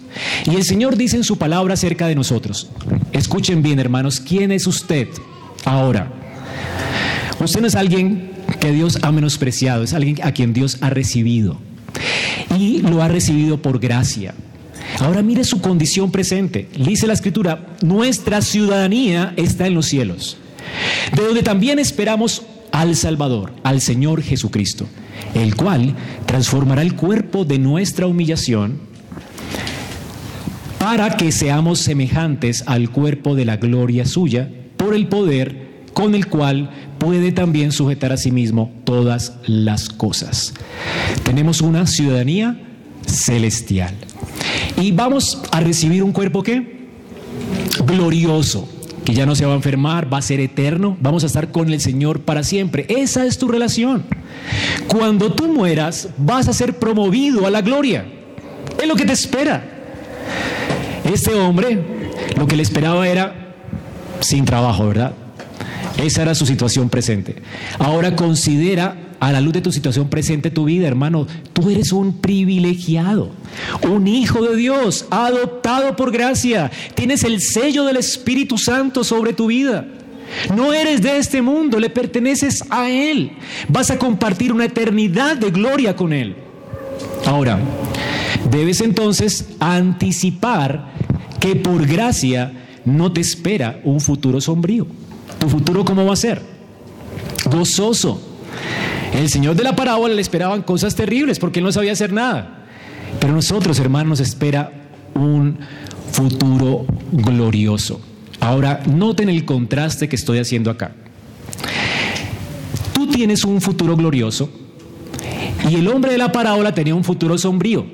Y el Señor dice en su palabra acerca de nosotros. Escuchen bien, hermanos, ¿quién es usted ahora? Usted no es alguien que Dios ha menospreciado, es alguien a quien Dios ha recibido. Y lo ha recibido por gracia. Ahora mire su condición presente. Dice la escritura, nuestra ciudadanía está en los cielos, de donde también esperamos al Salvador, al Señor Jesucristo, el cual transformará el cuerpo de nuestra humillación para que seamos semejantes al cuerpo de la gloria suya por el poder con el cual puede también sujetar a sí mismo todas las cosas. Tenemos una ciudadanía celestial. Y vamos a recibir un cuerpo que glorioso, que ya no se va a enfermar, va a ser eterno, vamos a estar con el Señor para siempre. Esa es tu relación. Cuando tú mueras, vas a ser promovido a la gloria. Es lo que te espera. Este hombre, lo que le esperaba era sin trabajo, ¿verdad? Esa era su situación presente. Ahora considera a la luz de tu situación presente tu vida, hermano. Tú eres un privilegiado, un hijo de Dios, adoptado por gracia. Tienes el sello del Espíritu Santo sobre tu vida. No eres de este mundo, le perteneces a Él. Vas a compartir una eternidad de gloria con Él. Ahora, debes entonces anticipar que por gracia no te espera un futuro sombrío. ¿Tu futuro cómo va a ser? Gozoso. El Señor de la parábola le esperaban cosas terribles porque Él no sabía hacer nada. Pero nosotros, hermanos, nos espera un futuro glorioso. Ahora, noten el contraste que estoy haciendo acá. Tú tienes un futuro glorioso y el hombre de la parábola tenía un futuro sombrío,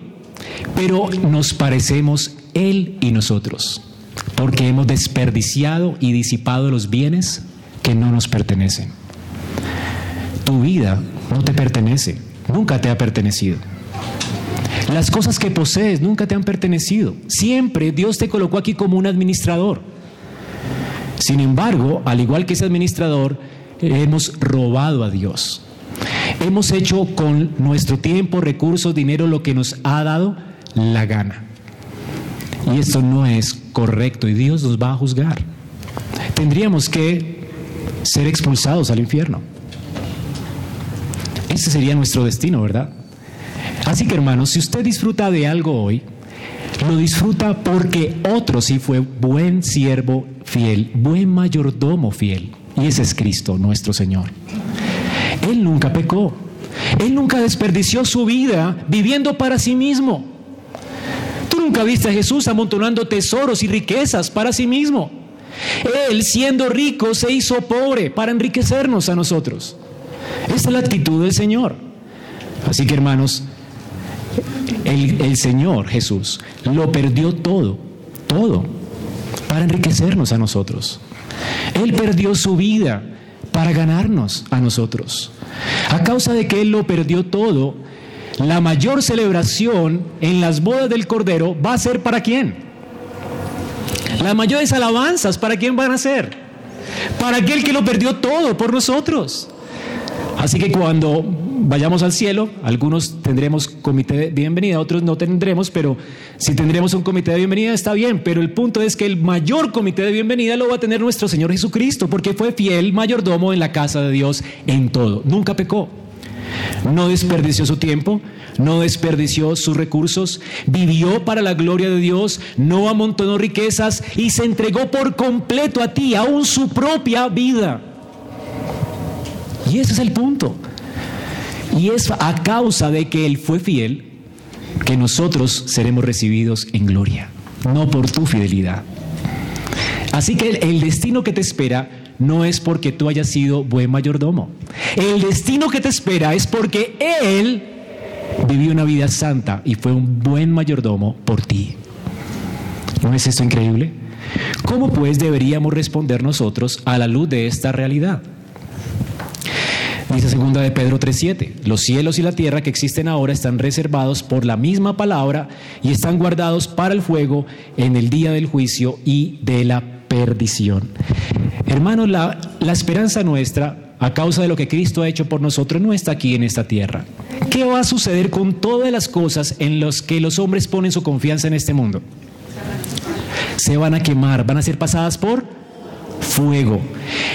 pero nos parecemos él y nosotros, porque hemos desperdiciado y disipado los bienes que no nos pertenecen. Tu vida no te pertenece, nunca te ha pertenecido. Las cosas que posees nunca te han pertenecido. Siempre Dios te colocó aquí como un administrador. Sin embargo, al igual que ese administrador, hemos robado a Dios. Hemos hecho con nuestro tiempo, recursos, dinero, lo que nos ha dado la gana. Y esto no es correcto y Dios nos va a juzgar. Tendríamos que ser expulsados al infierno. Ese sería nuestro destino, ¿verdad? Así que hermanos, si usted disfruta de algo hoy, lo disfruta porque otro sí fue buen siervo fiel, buen mayordomo fiel. Y ese es Cristo, nuestro Señor. Él nunca pecó. Él nunca desperdició su vida viviendo para sí mismo. Nunca viste a Jesús amontonando tesoros y riquezas para sí mismo. Él, siendo rico, se hizo pobre para enriquecernos a nosotros. Esta es la actitud del Señor. Así que hermanos, el, el Señor Jesús lo perdió todo, todo, para enriquecernos a nosotros. Él perdió su vida para ganarnos a nosotros. A causa de que Él lo perdió todo, la mayor celebración en las bodas del Cordero va a ser para quién? Las mayores alabanzas, ¿para quién van a ser? Para aquel que lo perdió todo por nosotros. Así que cuando vayamos al cielo, algunos tendremos comité de bienvenida, otros no tendremos, pero si tendremos un comité de bienvenida está bien, pero el punto es que el mayor comité de bienvenida lo va a tener nuestro Señor Jesucristo, porque fue fiel mayordomo en la casa de Dios en todo, nunca pecó. No desperdició su tiempo, no desperdició sus recursos, vivió para la gloria de Dios, no amontonó riquezas y se entregó por completo a ti, aún su propia vida. Y ese es el punto. Y es a causa de que Él fue fiel que nosotros seremos recibidos en gloria, no por tu fidelidad. Así que el destino que te espera no es porque tú hayas sido buen mayordomo. El destino que te espera es porque Él vivió una vida santa y fue un buen mayordomo por ti. ¿No es esto increíble? ¿Cómo pues deberíamos responder nosotros a la luz de esta realidad? Dice segunda de Pedro 3:7, los cielos y la tierra que existen ahora están reservados por la misma palabra y están guardados para el fuego en el día del juicio y de la perdición. Hermanos, la, la esperanza nuestra, a causa de lo que Cristo ha hecho por nosotros, no está aquí en esta tierra. ¿Qué va a suceder con todas las cosas en las que los hombres ponen su confianza en este mundo? Se van a quemar, van a ser pasadas por fuego.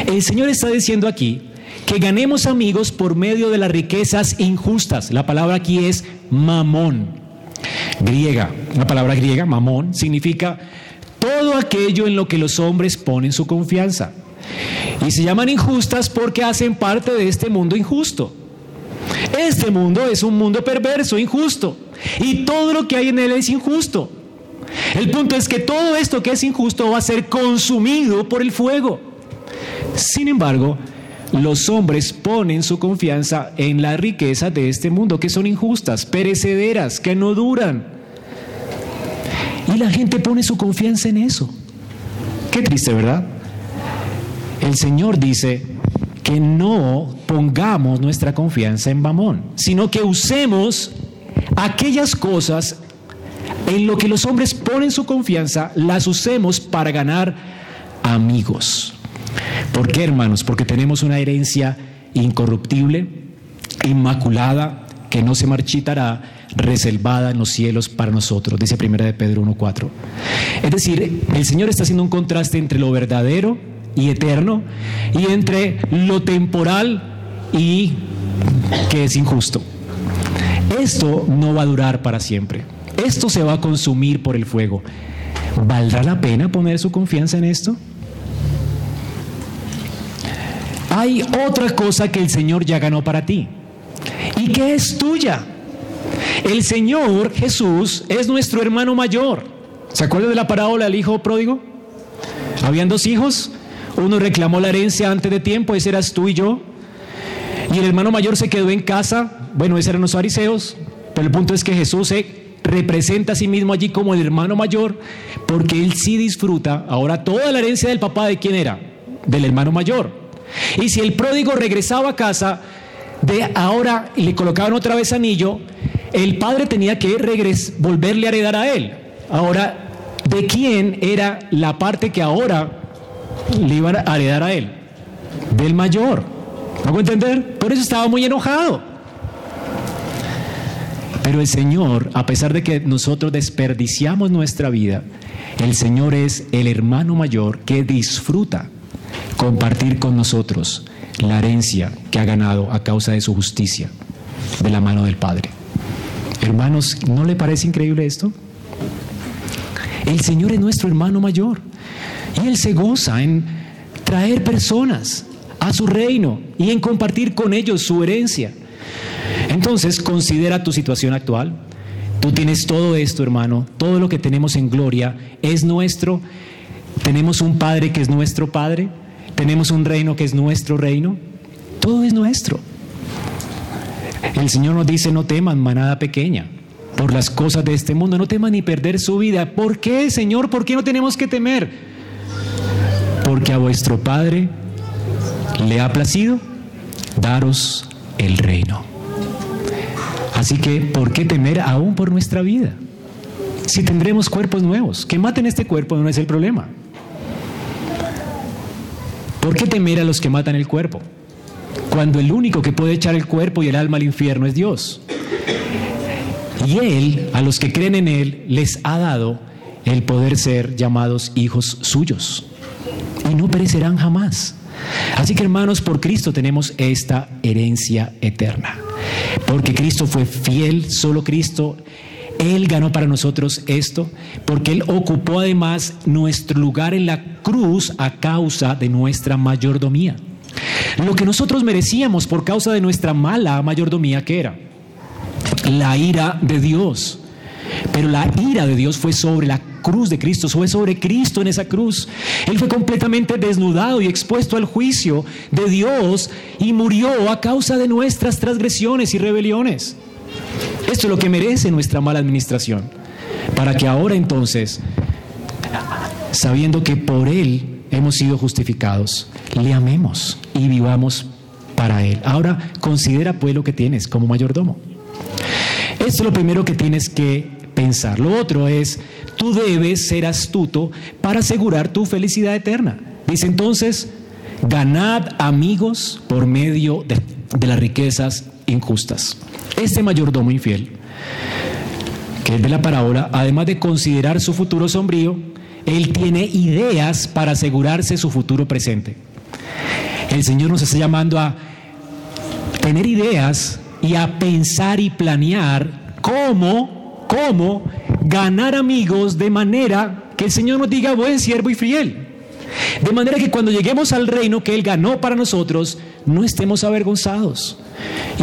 El Señor está diciendo aquí que ganemos amigos por medio de las riquezas injustas. La palabra aquí es mamón, griega. La palabra griega, mamón, significa todo aquello en lo que los hombres ponen su confianza. Y se llaman injustas porque hacen parte de este mundo injusto. Este mundo es un mundo perverso, injusto. Y todo lo que hay en él es injusto. El punto es que todo esto que es injusto va a ser consumido por el fuego. Sin embargo, los hombres ponen su confianza en la riqueza de este mundo, que son injustas, perecederas, que no duran. Y la gente pone su confianza en eso. Qué triste, ¿verdad? El Señor dice que no pongamos nuestra confianza en Mamón, sino que usemos aquellas cosas en lo que los hombres ponen su confianza, las usemos para ganar amigos ¿Por qué, hermanos? Porque tenemos una herencia incorruptible, inmaculada, que no se marchitará, reservada en los cielos para nosotros, dice Primera de Pedro 1.4. Es decir, el Señor está haciendo un contraste entre lo verdadero y eterno y entre lo temporal y que es injusto. Esto no va a durar para siempre. Esto se va a consumir por el fuego. ¿Valdrá la pena poner su confianza en esto? Hay otra cosa que el Señor ya ganó para ti y que es tuya. El Señor Jesús es nuestro hermano mayor. ¿Se acuerdan de la parábola del hijo pródigo? Habían dos hijos, uno reclamó la herencia antes de tiempo, ese eras tú y yo, y el hermano mayor se quedó en casa, bueno, ese eran los fariseos, pero el punto es que Jesús se representa a sí mismo allí como el hermano mayor, porque él sí disfruta ahora toda la herencia del papá de quién era, del hermano mayor. Y si el pródigo regresaba a casa, de ahora y le colocaban otra vez anillo, el padre tenía que volverle a heredar a él. Ahora, ¿de quién era la parte que ahora le iban a heredar a él? Del mayor. ¿Me entender? Por eso estaba muy enojado. Pero el Señor, a pesar de que nosotros desperdiciamos nuestra vida, el Señor es el hermano mayor que disfruta compartir con nosotros la herencia que ha ganado a causa de su justicia de la mano del Padre. Hermanos, ¿no le parece increíble esto? El Señor es nuestro hermano mayor y Él se goza en traer personas a su reino y en compartir con ellos su herencia. Entonces, considera tu situación actual. Tú tienes todo esto, hermano, todo lo que tenemos en gloria es nuestro. Tenemos un Padre que es nuestro Padre. Tenemos un reino que es nuestro reino. Todo es nuestro. El Señor nos dice, no teman, manada pequeña, por las cosas de este mundo. No teman ni perder su vida. ¿Por qué, Señor? ¿Por qué no tenemos que temer? Porque a vuestro Padre le ha placido daros el reino. Así que, ¿por qué temer aún por nuestra vida? Si tendremos cuerpos nuevos, que maten este cuerpo no es el problema. ¿Por qué temer a los que matan el cuerpo? Cuando el único que puede echar el cuerpo y el alma al infierno es Dios. Y Él, a los que creen en Él, les ha dado el poder ser llamados hijos suyos. Y no perecerán jamás. Así que hermanos, por Cristo tenemos esta herencia eterna. Porque Cristo fue fiel, solo Cristo él ganó para nosotros esto porque Él ocupó además nuestro lugar en la cruz a causa de nuestra mayordomía. Lo que nosotros merecíamos por causa de nuestra mala mayordomía, ¿qué era? La ira de Dios. Pero la ira de Dios fue sobre la cruz de Cristo, fue sobre Cristo en esa cruz. Él fue completamente desnudado y expuesto al juicio de Dios y murió a causa de nuestras transgresiones y rebeliones. Esto es lo que merece nuestra mala administración. Para que ahora entonces, sabiendo que por Él hemos sido justificados, le amemos y vivamos para Él. Ahora considera pues lo que tienes como mayordomo. Esto es lo primero que tienes que pensar. Lo otro es, tú debes ser astuto para asegurar tu felicidad eterna. Dice entonces, ganad amigos por medio de, las riquezas injustas. Este mayordomo infiel, que es de la parábola, además de considerar su futuro sombrío, él tiene ideas para asegurarse su futuro presente. El Señor nos está llamando a tener ideas y a pensar y planear cómo, cómo ganar amigos de manera que el Señor nos diga buen siervo y fiel. De manera que cuando lleguemos al reino que Él ganó para nosotros, no estemos avergonzados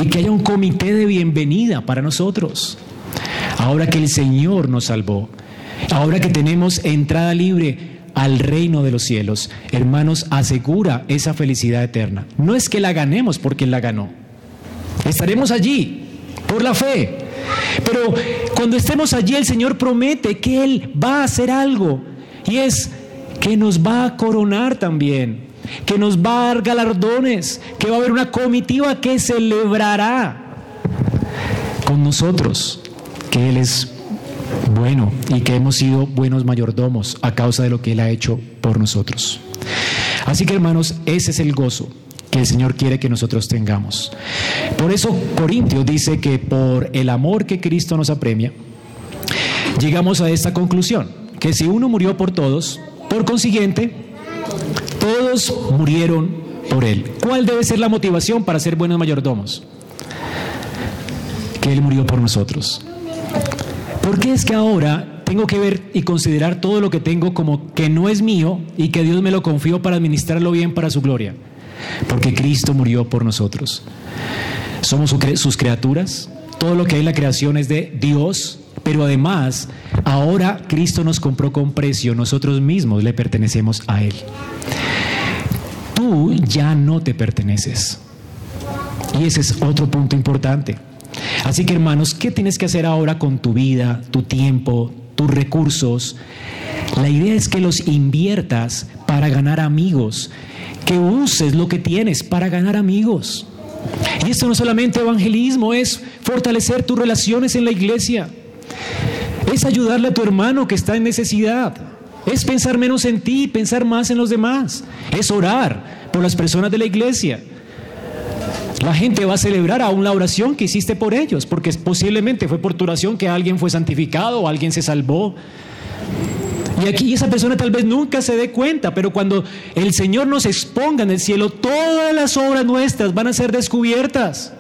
y que haya un comité de bienvenida para nosotros. Ahora que el Señor nos salvó, ahora que tenemos entrada libre al reino de los cielos, hermanos, asegura esa felicidad eterna. No es que la ganemos porque Él la ganó. Estaremos allí por la fe. Pero cuando estemos allí, el Señor promete que Él va a hacer algo. Y es que nos va a coronar también que nos va a dar galardones, que va a haber una comitiva que celebrará con nosotros que Él es bueno y que hemos sido buenos mayordomos a causa de lo que Él ha hecho por nosotros. Así que hermanos, ese es el gozo que el Señor quiere que nosotros tengamos. Por eso Corintios dice que por el amor que Cristo nos apremia, llegamos a esta conclusión, que si uno murió por todos, por consiguiente, todos murieron por Él. ¿Cuál debe ser la motivación para ser buenos mayordomos? Que Él murió por nosotros. ¿Por qué es que ahora tengo que ver y considerar todo lo que tengo como que no es mío y que Dios me lo confió para administrarlo bien para su gloria? Porque Cristo murió por nosotros. Somos sus criaturas. Todo lo que hay en la creación es de Dios, pero además ahora Cristo nos compró con precio. Nosotros mismos le pertenecemos a Él. Tú ya no te perteneces. Y ese es otro punto importante. Así que hermanos, ¿qué tienes que hacer ahora con tu vida, tu tiempo, tus recursos? La idea es que los inviertas para ganar amigos, que uses lo que tienes para ganar amigos. Y esto no solamente evangelismo, es fortalecer tus relaciones en la iglesia, es ayudarle a tu hermano que está en necesidad, es pensar menos en ti, pensar más en los demás, es orar por las personas de la iglesia, la gente va a celebrar aún la oración que hiciste por ellos, porque posiblemente fue por tu oración que alguien fue santificado o alguien se salvó. Y aquí esa persona tal vez nunca se dé cuenta, pero cuando el Señor nos exponga en el cielo, todas las obras nuestras van a ser descubiertas.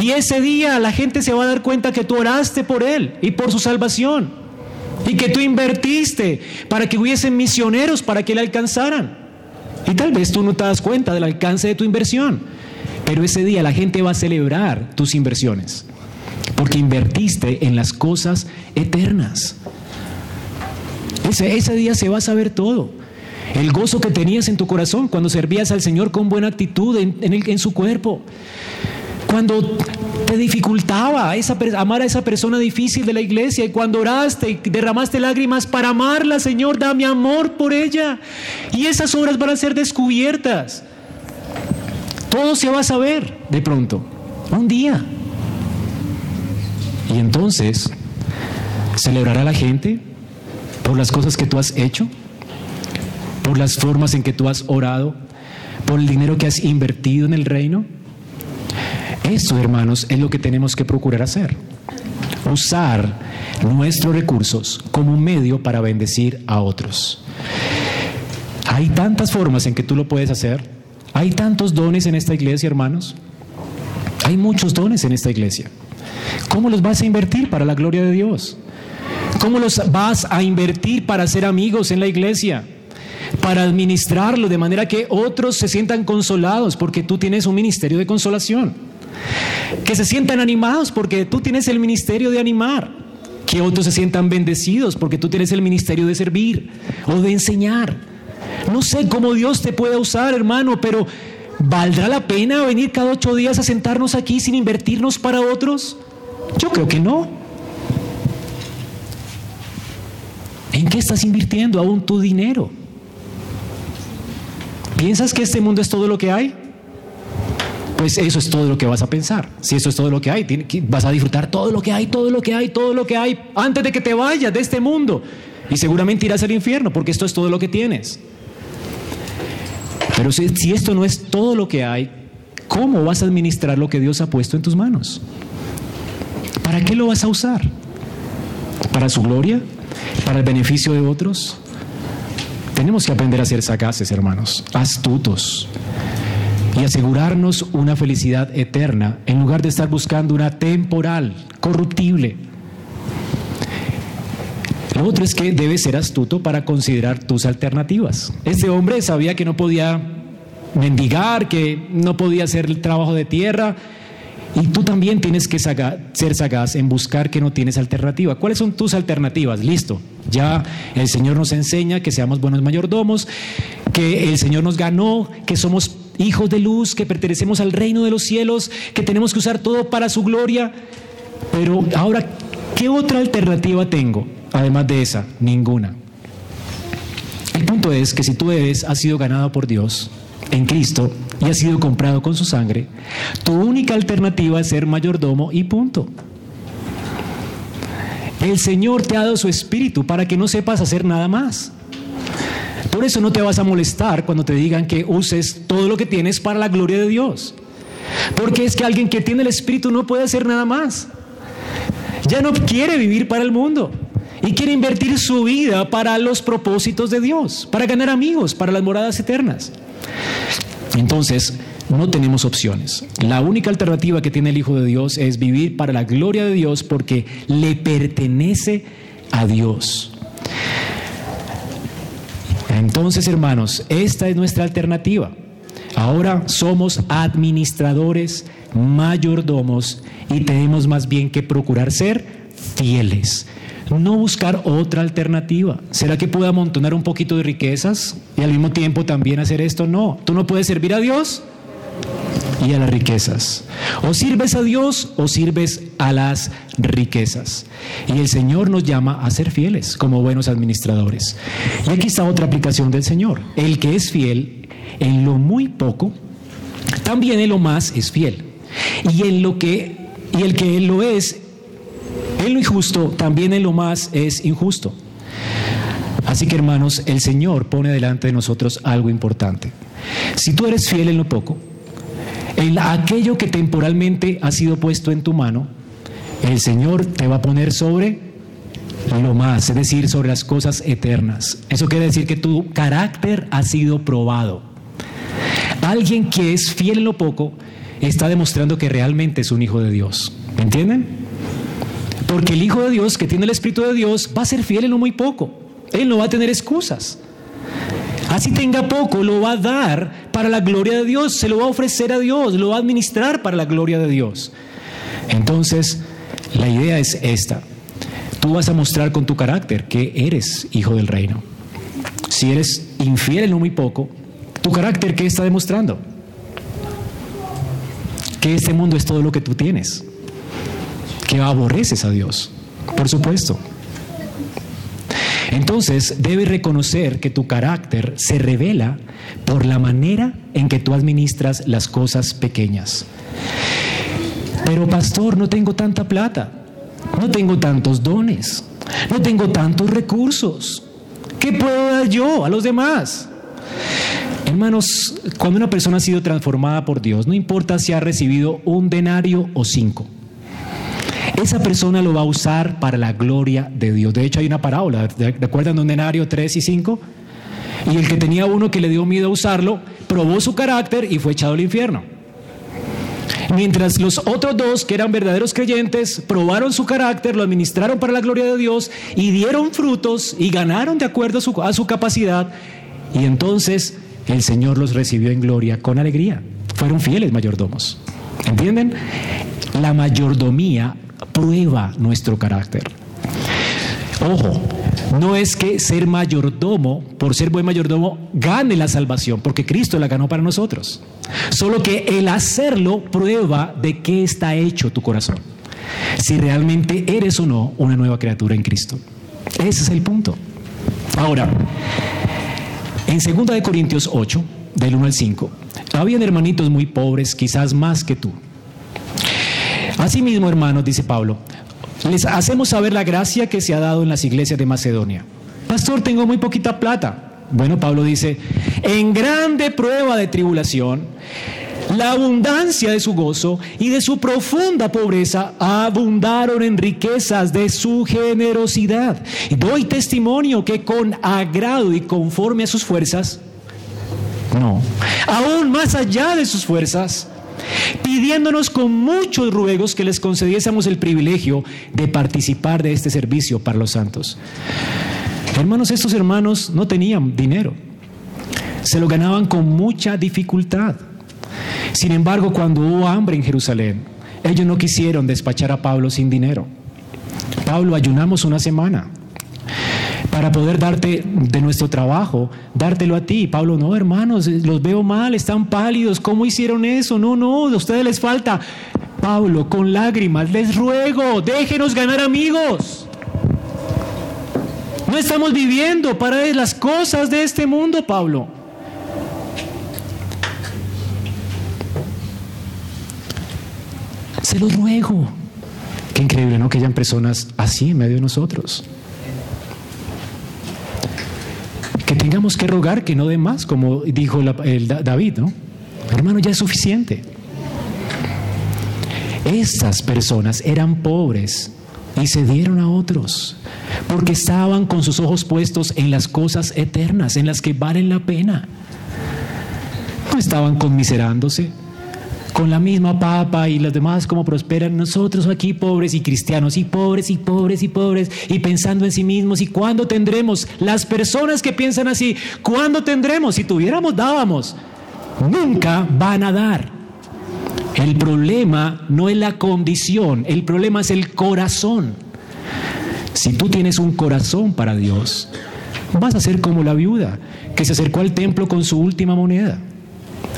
Y ese día la gente se va a dar cuenta que tú oraste por Él y por su salvación. Y que tú invertiste para que hubiesen misioneros para que le alcanzaran. Y tal vez tú no te das cuenta del alcance de tu inversión. Pero ese día la gente va a celebrar tus inversiones, porque invertiste en las cosas eternas. Ese, día se va a saber todo. El gozo que tenías en tu corazón cuando servías al Señor con buena actitud en, su cuerpo. Cuando te dificultaba amar a esa persona difícil de la iglesia y cuando oraste y derramaste lágrimas para amarla, Señor, dame amor por ella. Y esas obras van a ser descubiertas. Todo se va a saber de pronto, un día. Y entonces, ¿celebrará la gente por las cosas que tú has hecho? ¿Por las formas en que tú has orado? ¿Por el dinero que has invertido en el reino? Eso, hermanos, es lo que tenemos que procurar hacer. Usar nuestros recursos como un medio para bendecir a otros. Hay tantas formas en que tú lo puedes hacer. Hay tantos dones en esta iglesia, hermanos. Hay muchos dones en esta iglesia. ¿Cómo los vas a invertir para la gloria de Dios? ¿Cómo los vas a invertir para ser amigos en la iglesia? Para administrarlo de manera que otros se sientan consolados porque tú tienes un ministerio de consolación. Que se sientan animados porque tú tienes el ministerio de animar. Que otros se sientan bendecidos porque tú tienes el ministerio de servir o de enseñar. No sé cómo Dios te puede usar, hermano, pero ¿valdrá la pena venir cada ocho días a sentarnos aquí sin invertirnos para otros? Yo creo que no. ¿En qué estás invirtiendo aún tu dinero? ¿Piensas que este mundo es todo lo que hay? Pues eso es todo lo que vas a pensar. Si eso es todo lo que hay, vas a disfrutar todo lo que hay, todo lo que hay, todo lo que hay, antes de que te vayas de este mundo. Y seguramente irás al infierno, porque esto es todo lo que tienes. Pero si, esto no es todo lo que hay, ¿cómo vas a administrar lo que Dios ha puesto en tus manos? ¿Para qué lo vas a usar? ¿Para su gloria? ¿Para el beneficio de otros? Tenemos que aprender a ser sagaces, hermanos, astutos y asegurarnos una felicidad eterna en lugar de estar buscando una temporal, corruptible. Lo otro es que debes ser astuto para considerar tus alternativas. Este hombre sabía que no podía mendigar, que no podía hacer el trabajo de tierra. Y tú también tienes que ser sagaz en buscar que no tienes alternativa. ¿Cuáles son tus alternativas? Listo. Ya el Señor nos enseña que seamos buenos mayordomos, que el Señor nos ganó, que somos hijos de luz, que pertenecemos al reino de los cielos, que tenemos que usar todo para su gloria. Pero ahora, ¿qué otra alternativa tengo? Además de esa, ninguna. El punto es que si tú eres, has sido ganado por Dios en Cristo y has sido comprado con su sangre, tu única alternativa es ser mayordomo y punto. El Señor te ha dado su espíritu para que no sepas hacer nada más. Por eso no te vas a molestar cuando te digan que uses todo lo que tienes para la gloria de Dios. Porque es que alguien que tiene el espíritu no puede hacer nada más. Ya no quiere vivir para el mundo y quiere invertir su vida para los propósitos de Dios, para ganar amigos, para las moradas eternas. Entonces, no tenemos opciones. La única alternativa que tiene el Hijo de Dios es vivir para la gloria de Dios porque le pertenece a Dios. Entonces, hermanos, esta es nuestra alternativa. Ahora somos administradores, mayordomos y tenemos más bien que procurar ser fieles. No buscar otra alternativa. ¿Será que puedo amontonar un poquito de riquezas y al mismo tiempo también hacer esto? No. ¿Tú no puedes servir a Dios? y a las riquezas. O sirves a Dios o sirves a las riquezas. Y el Señor nos llama a ser fieles como buenos administradores. Y aquí está otra aplicación del Señor. El que es fiel en lo muy poco, también en lo más es fiel. Y en lo que y el que lo es en lo injusto, también en lo más es injusto. Así que hermanos, el Señor pone delante de nosotros algo importante. Si tú eres fiel en lo poco, en aquello que temporalmente ha sido puesto en tu mano, el Señor te va a poner sobre lo más, es decir, sobre las cosas eternas. Eso quiere decir que tu carácter ha sido probado. Alguien que es fiel en lo poco está demostrando que realmente es un hijo de Dios. ¿Me entienden? Porque el hijo de Dios que tiene el Espíritu de Dios va a ser fiel en lo muy poco. Él no va a tener excusas. Así tenga poco, lo va a dar para la gloria de Dios, se lo va a ofrecer a Dios, lo va a administrar para la gloria de Dios. Entonces, la idea es esta. Tú vas a mostrar con tu carácter que eres hijo del reino. Si eres infiel en lo muy poco, tu carácter, ¿qué está demostrando? Que este mundo es todo lo que tú tienes. Que aborreces a Dios, por supuesto. Entonces debes reconocer que tu carácter se revela por la manera en que tú administras las cosas pequeñas. Pero pastor, no tengo tanta plata, no tengo tantos dones, no tengo tantos recursos. ¿Qué puedo dar yo a los demás? Hermanos, cuando una persona ha sido transformada por Dios, no importa si ha recibido un denario o cinco, esa persona lo va a usar para la gloria de Dios. De hecho, hay una parábola, ¿recuerdan de un denario 3 y 5? Y el que tenía uno que le dio miedo a usarlo, probó su carácter y fue echado al infierno. Mientras los otros dos, que eran verdaderos creyentes, probaron su carácter, lo administraron para la gloria de Dios y dieron frutos y ganaron de acuerdo a su, a su capacidad. Y entonces el Señor los recibió en gloria con alegría. Fueron fieles mayordomos. ¿Entienden? La mayordomía prueba nuestro carácter. Ojo, no es que ser mayordomo, por ser buen mayordomo, gane la salvación, porque Cristo la ganó para nosotros. Solo que el hacerlo prueba de qué está hecho tu corazón. Si realmente eres o no una nueva criatura en Cristo. Ese es el punto. Ahora, en 2 Corintios 8, del 1 al 5, habían hermanitos muy pobres, quizás más que tú Asimismo, hermanos, dice Pablo, les hacemos saber la gracia que se ha dado en las iglesias de Macedonia. Pastor, tengo muy poquita plata. Bueno, Pablo dice, en grande prueba de tribulación, la abundancia de su gozo y de su profunda pobreza abundaron en riquezas de su generosidad. Y doy testimonio que con agrado y conforme a sus fuerzas, no, aún más allá de sus fuerzas, pidiéndonos con muchos ruegos que les concediésemos el privilegio de participar de este servicio para los santos. Hermanos, estos hermanos no tenían dinero, se lo ganaban con mucha dificultad. Sin embargo, cuando hubo hambre en Jerusalén, ellos no quisieron despachar a Pablo sin dinero. Pablo, ayunamos una semana para poder darte de nuestro trabajo, dártelo a ti. Pablo, no, hermanos, los veo mal, están pálidos, ¿cómo hicieron eso? No, no, a ustedes les falta. Pablo, con lágrimas, les ruego, déjenos ganar amigos. No estamos viviendo para las cosas de este mundo, Pablo. Se los ruego Qué increíble, ¿no? Que hayan personas así en medio de nosotros. Que tengamos que rogar que no dé más, como dijo el David, ¿no? Hermano, ya es suficiente. Estas personas eran pobres y se dieron a otros porque estaban con sus ojos puestos en las cosas eternas, en las que valen la pena. No estaban conmiserándose con la misma papa y los demás como prosperan nosotros aquí pobres y cristianos y pobres y pobres y pobres y pensando en sí mismos y cuándo tendremos las personas que piensan así, cuándo tendremos si tuviéramos dábamos, nunca van a dar. El problema no es la condición, el problema es el corazón. Si tú tienes un corazón para Dios, vas a ser como la viuda que se acercó al templo con su última moneda.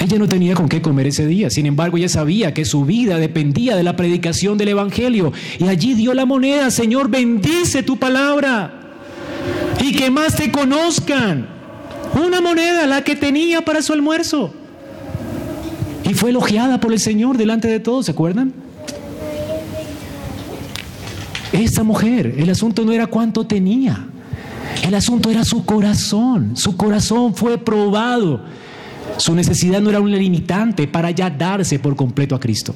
Ella no tenía con qué comer ese día, sin embargo ella sabía que su vida dependía de la predicación del Evangelio y allí dio la moneda, Señor, bendice tu palabra y que más te conozcan. Una moneda, la que tenía para su almuerzo. Y fue elogiada por el Señor delante de todos, ¿se acuerdan? Esta mujer, el asunto no era cuánto tenía, el asunto era su corazón. Su corazón fue probado. Su necesidad no era un limitante para ya darse por completo a Cristo.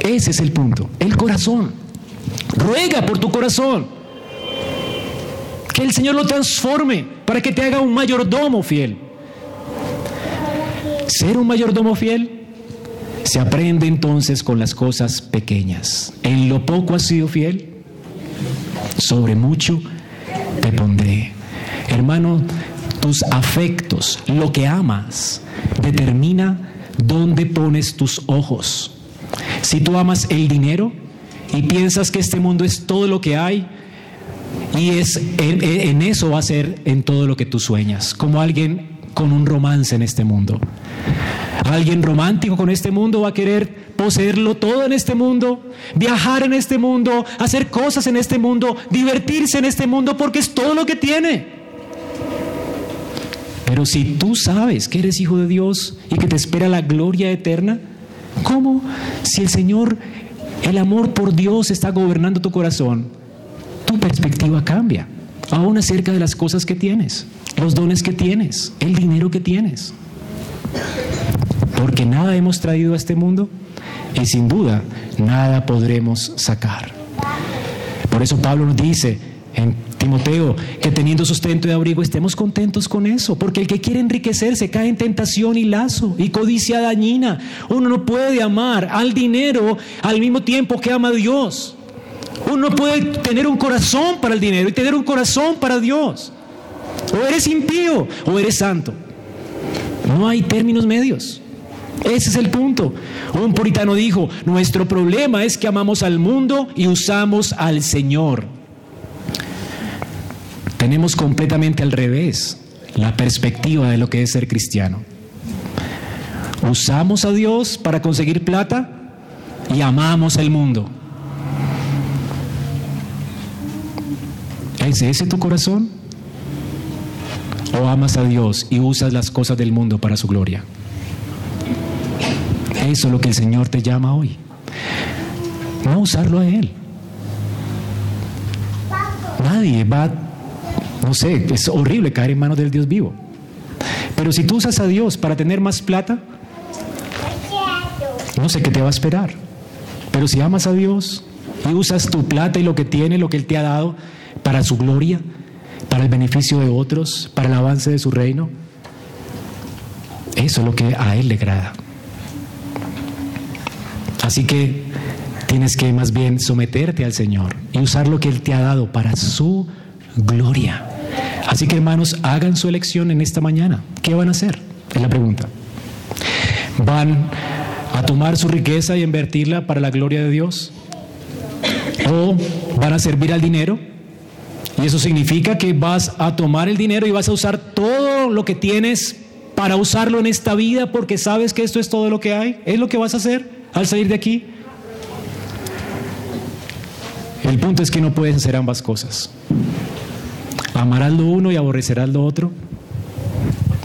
Ese es el punto, el corazón. Ruega por tu corazón. Que el Señor lo transforme para que te haga un mayordomo fiel. Ser un mayordomo fiel se aprende entonces con las cosas pequeñas. En lo poco has sido fiel, sobre mucho te pondré. Hermano, tus afectos, lo que amas, determina dónde pones tus ojos. Si tú amas el dinero y piensas que este mundo es todo lo que hay, y es en, en eso va a ser en todo lo que tú sueñas, como alguien con un romance en este mundo. Alguien romántico con este mundo va a querer poseerlo todo en este mundo, viajar en este mundo, hacer cosas en este mundo, divertirse en este mundo porque es todo lo que tiene. Pero si tú sabes que eres hijo de Dios y que te espera la gloria eterna, ¿cómo? Si el Señor, el amor por Dios está gobernando tu corazón, tu perspectiva cambia, aún acerca de las cosas que tienes, los dones que tienes, el dinero que tienes porque nada hemos traído a este mundo y sin duda nada podremos sacar. Por eso Pablo nos dice en Timoteo que teniendo sustento y abrigo estemos contentos con eso, porque el que quiere enriquecerse cae en tentación y lazo y codicia dañina. Uno no puede amar al dinero al mismo tiempo que ama a Dios. Uno no puede tener un corazón para el dinero y tener un corazón para Dios. O eres impío o eres santo. No hay términos medios. Ese es el punto. Un puritano dijo, nuestro problema es que amamos al mundo y usamos al Señor. Tenemos completamente al revés la perspectiva de lo que es ser cristiano. Usamos a Dios para conseguir plata y amamos al mundo. ¿Es ese tu corazón? ¿O amas a Dios y usas las cosas del mundo para su gloria? Eso es lo que el Señor te llama hoy. No usarlo a Él. Nadie va, no sé, es horrible caer en manos del Dios vivo. Pero si tú usas a Dios para tener más plata, no sé qué te va a esperar. Pero si amas a Dios y usas tu plata y lo que tiene, lo que Él te ha dado, para su gloria, para el beneficio de otros, para el avance de su reino, eso es lo que a Él le agrada. Así que tienes que más bien someterte al Señor y usar lo que Él te ha dado para su gloria. Así que hermanos, hagan su elección en esta mañana. ¿Qué van a hacer? Es la pregunta. ¿Van a tomar su riqueza y invertirla para la gloria de Dios? ¿O van a servir al dinero? Y eso significa que vas a tomar el dinero y vas a usar todo lo que tienes para usarlo en esta vida porque sabes que esto es todo lo que hay. ¿Es lo que vas a hacer? al salir de aquí? El punto es que no puedes hacer ambas cosas. Amarás lo uno y aborrecerás lo otro,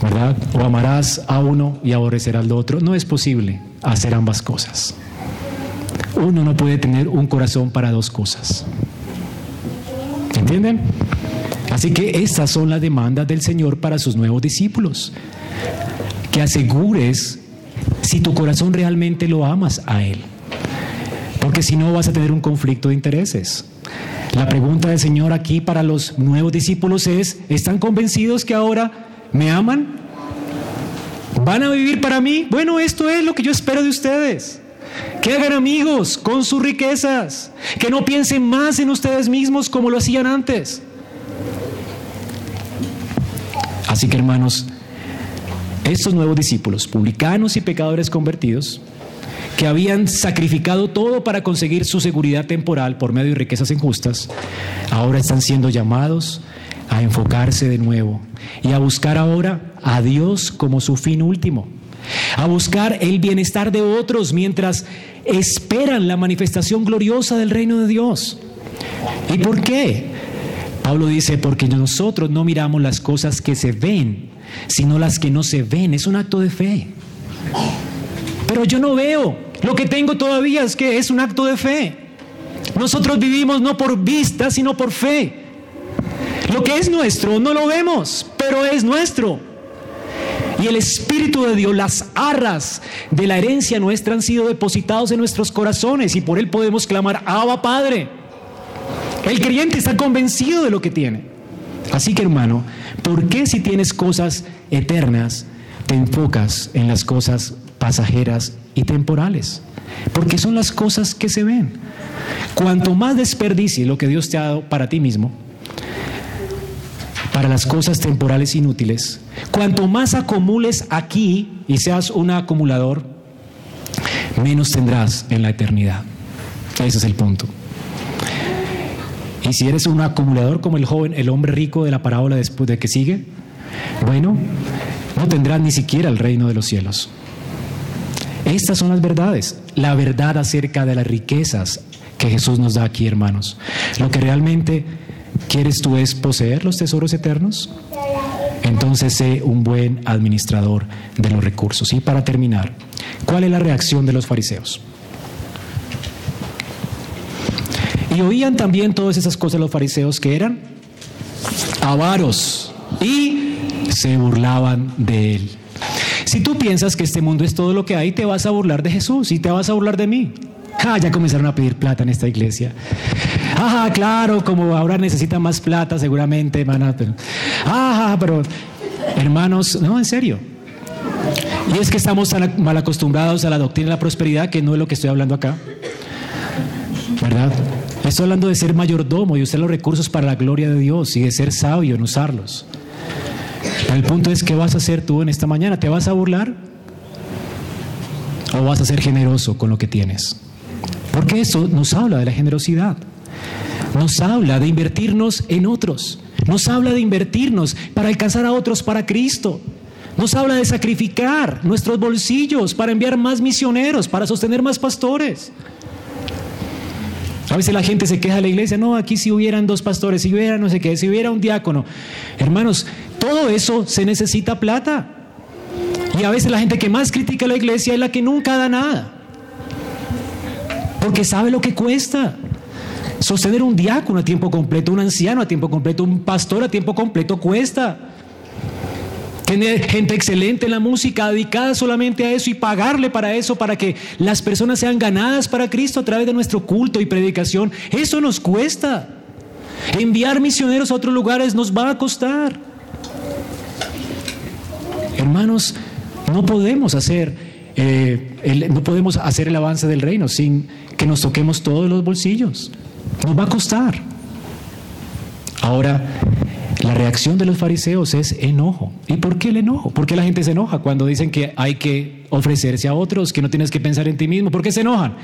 ¿verdad? O amarás a uno y aborrecerás lo otro. No es posible hacer ambas cosas. uno no puede tener un corazón para dos cosas. ¿Entienden? Así que estas son las demandas del Señor para sus nuevos discípulos. Que asegures si tu corazón realmente lo amas a Él. Porque si no vas a tener un conflicto de intereses. La pregunta del Señor aquí para los nuevos discípulos es, ¿están convencidos que ahora me aman? ¿Van a vivir para mí? Bueno, esto es lo que yo espero de ustedes. Que hagan amigos con sus riquezas. Que no piensen más en ustedes mismos como lo hacían antes. Así que hermanos, estos nuevos discípulos, publicanos y pecadores convertidos, que habían sacrificado todo para conseguir su seguridad temporal por medio de riquezas injustas, ahora están siendo llamados a enfocarse de nuevo y a buscar ahora a Dios como su fin último, a buscar el bienestar de otros mientras esperan la manifestación gloriosa del reino de Dios. ¿Y por qué? Pablo dice, porque nosotros no miramos las cosas que se ven, sino las que no se ven. Es un acto de fe. Pero yo no veo. Lo que tengo todavía es que es un acto de fe. Nosotros vivimos no por vista, sino por fe. Lo que es nuestro no lo vemos, pero es nuestro. Y el Espíritu de Dios, las arras de la herencia nuestra han sido depositados en nuestros corazones y por Él podemos clamar, Abba Padre. El creyente está convencido de lo que tiene. Así que hermano, ¿por qué si tienes cosas eternas te enfocas en las cosas pasajeras y temporales? Porque son las cosas que se ven. Cuanto más desperdicie lo que Dios te ha dado para ti mismo, para las cosas temporales inútiles, cuanto más acumules aquí y seas un acumulador, menos tendrás en la eternidad. Ese es el punto. Y si eres un acumulador como el joven, el hombre rico de la parábola después de que sigue, bueno, no tendrás ni siquiera el reino de los cielos. Estas son las verdades, la verdad acerca de las riquezas que Jesús nos da aquí, hermanos. Lo que realmente quieres tú es poseer los tesoros eternos. Entonces sé un buen administrador de los recursos. Y para terminar, ¿cuál es la reacción de los fariseos? Y oían también todas esas cosas los fariseos que eran avaros y se burlaban de él. Si tú piensas que este mundo es todo lo que hay, te vas a burlar de Jesús y te vas a burlar de mí. Ya comenzaron a pedir plata en esta iglesia. Ajá, claro, como ahora necesitan más plata, seguramente van ajá, pero hermanos, no, en serio. Y es que estamos tan mal acostumbrados a la doctrina de la prosperidad que no es lo que estoy hablando acá. ¿Verdad? Estoy hablando de ser mayordomo y usar los recursos para la gloria de Dios y de ser sabio en usarlos. El punto es, ¿qué vas a hacer tú en esta mañana? ¿Te vas a burlar? ¿O vas a ser generoso con lo que tienes? Porque eso nos habla de la generosidad. Nos habla de invertirnos en otros. Nos habla de invertirnos para alcanzar a otros para Cristo. Nos habla de sacrificar nuestros bolsillos para enviar más misioneros, para sostener más pastores. A veces la gente se queja de la iglesia, no, aquí si hubieran dos pastores, si hubiera no sé qué, si hubiera un diácono. Hermanos, todo eso se necesita plata. Y a veces la gente que más critica a la iglesia es la que nunca da nada. Porque sabe lo que cuesta. Sostener un diácono a tiempo completo, un anciano a tiempo completo, un pastor a tiempo completo cuesta. Tener gente excelente en la música, dedicada solamente a eso y pagarle para eso, para que las personas sean ganadas para Cristo a través de nuestro culto y predicación. Eso nos cuesta. Enviar misioneros a otros lugares nos va a costar. Hermanos, no podemos hacer, eh, no podemos hacer el avance del reino sin que nos toquemos todos los bolsillos. Nos va a costar. Ahora, la reacción de los fariseos es enojo. ¿Y por qué el enojo? ¿Por qué la gente se enoja cuando dicen que hay que ofrecerse a otros, que no tienes que pensar en ti mismo? ¿Por qué se enojan?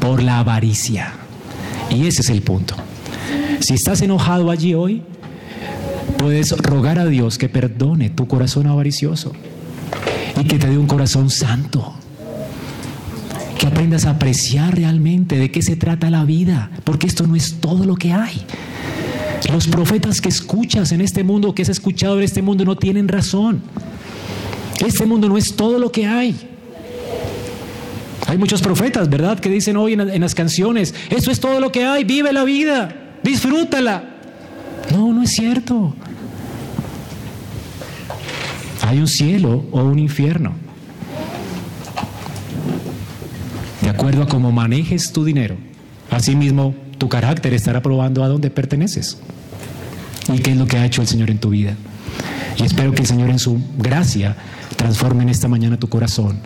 Por la avaricia. Y ese es el punto. Si estás enojado allí hoy, puedes rogar a Dios que perdone tu corazón avaricioso y que te dé un corazón santo. Que aprendas a apreciar realmente de qué se trata la vida, porque esto no es todo lo que hay. Los profetas que escuchas en este mundo, que has escuchado en este mundo, no tienen razón. Este mundo no es todo lo que hay. Hay muchos profetas, ¿verdad?, que dicen hoy en, las canciones, eso es todo lo que hay, vive la vida, disfrútala. No, no es cierto. Hay un cielo o un infierno. De acuerdo a cómo manejes tu dinero, asimismo tu carácter estará probando a dónde perteneces y qué es lo que ha hecho el Señor en tu vida. Y espero que el Señor en su gracia transforme en esta mañana tu corazón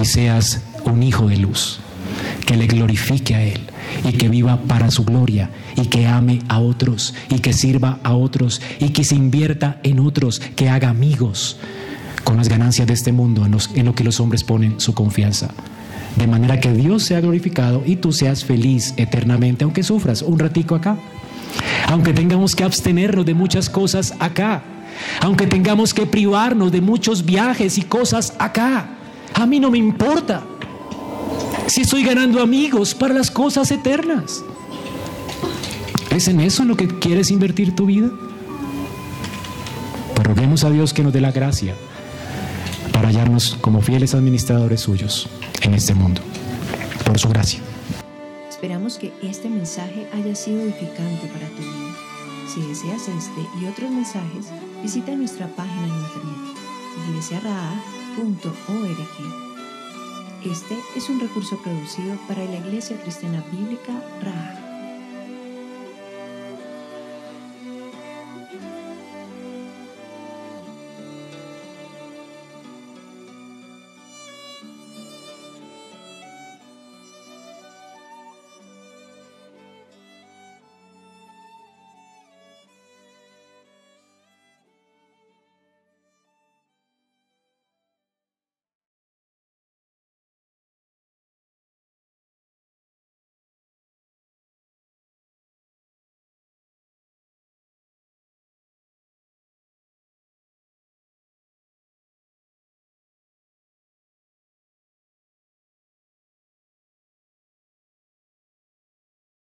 y seas un hijo de luz, que le glorifique a Él y que viva para su gloria y que ame a otros y que sirva a otros y que se invierta en otros, que haga amigos con las ganancias de este mundo en, en lo que los hombres ponen su confianza. De manera que Dios sea glorificado y tú seas feliz eternamente, aunque sufras un ratico acá. Aunque tengamos que abstenernos de muchas cosas acá. Aunque tengamos que privarnos de muchos viajes y cosas acá. A mí no me importa si estoy ganando amigos para las cosas eternas. ¿Es en eso lo que quieres invertir tu vida? Pues a Dios que nos dé la gracia para hallarnos como fieles administradores suyos en este mundo, por su gracia. Esperamos que este mensaje haya sido edificante para tu vida. Si deseas este y otros mensajes, visita nuestra página en internet iglesiaraa.org. Este es un recurso producido para la Iglesia Cristiana Bíblica Raha.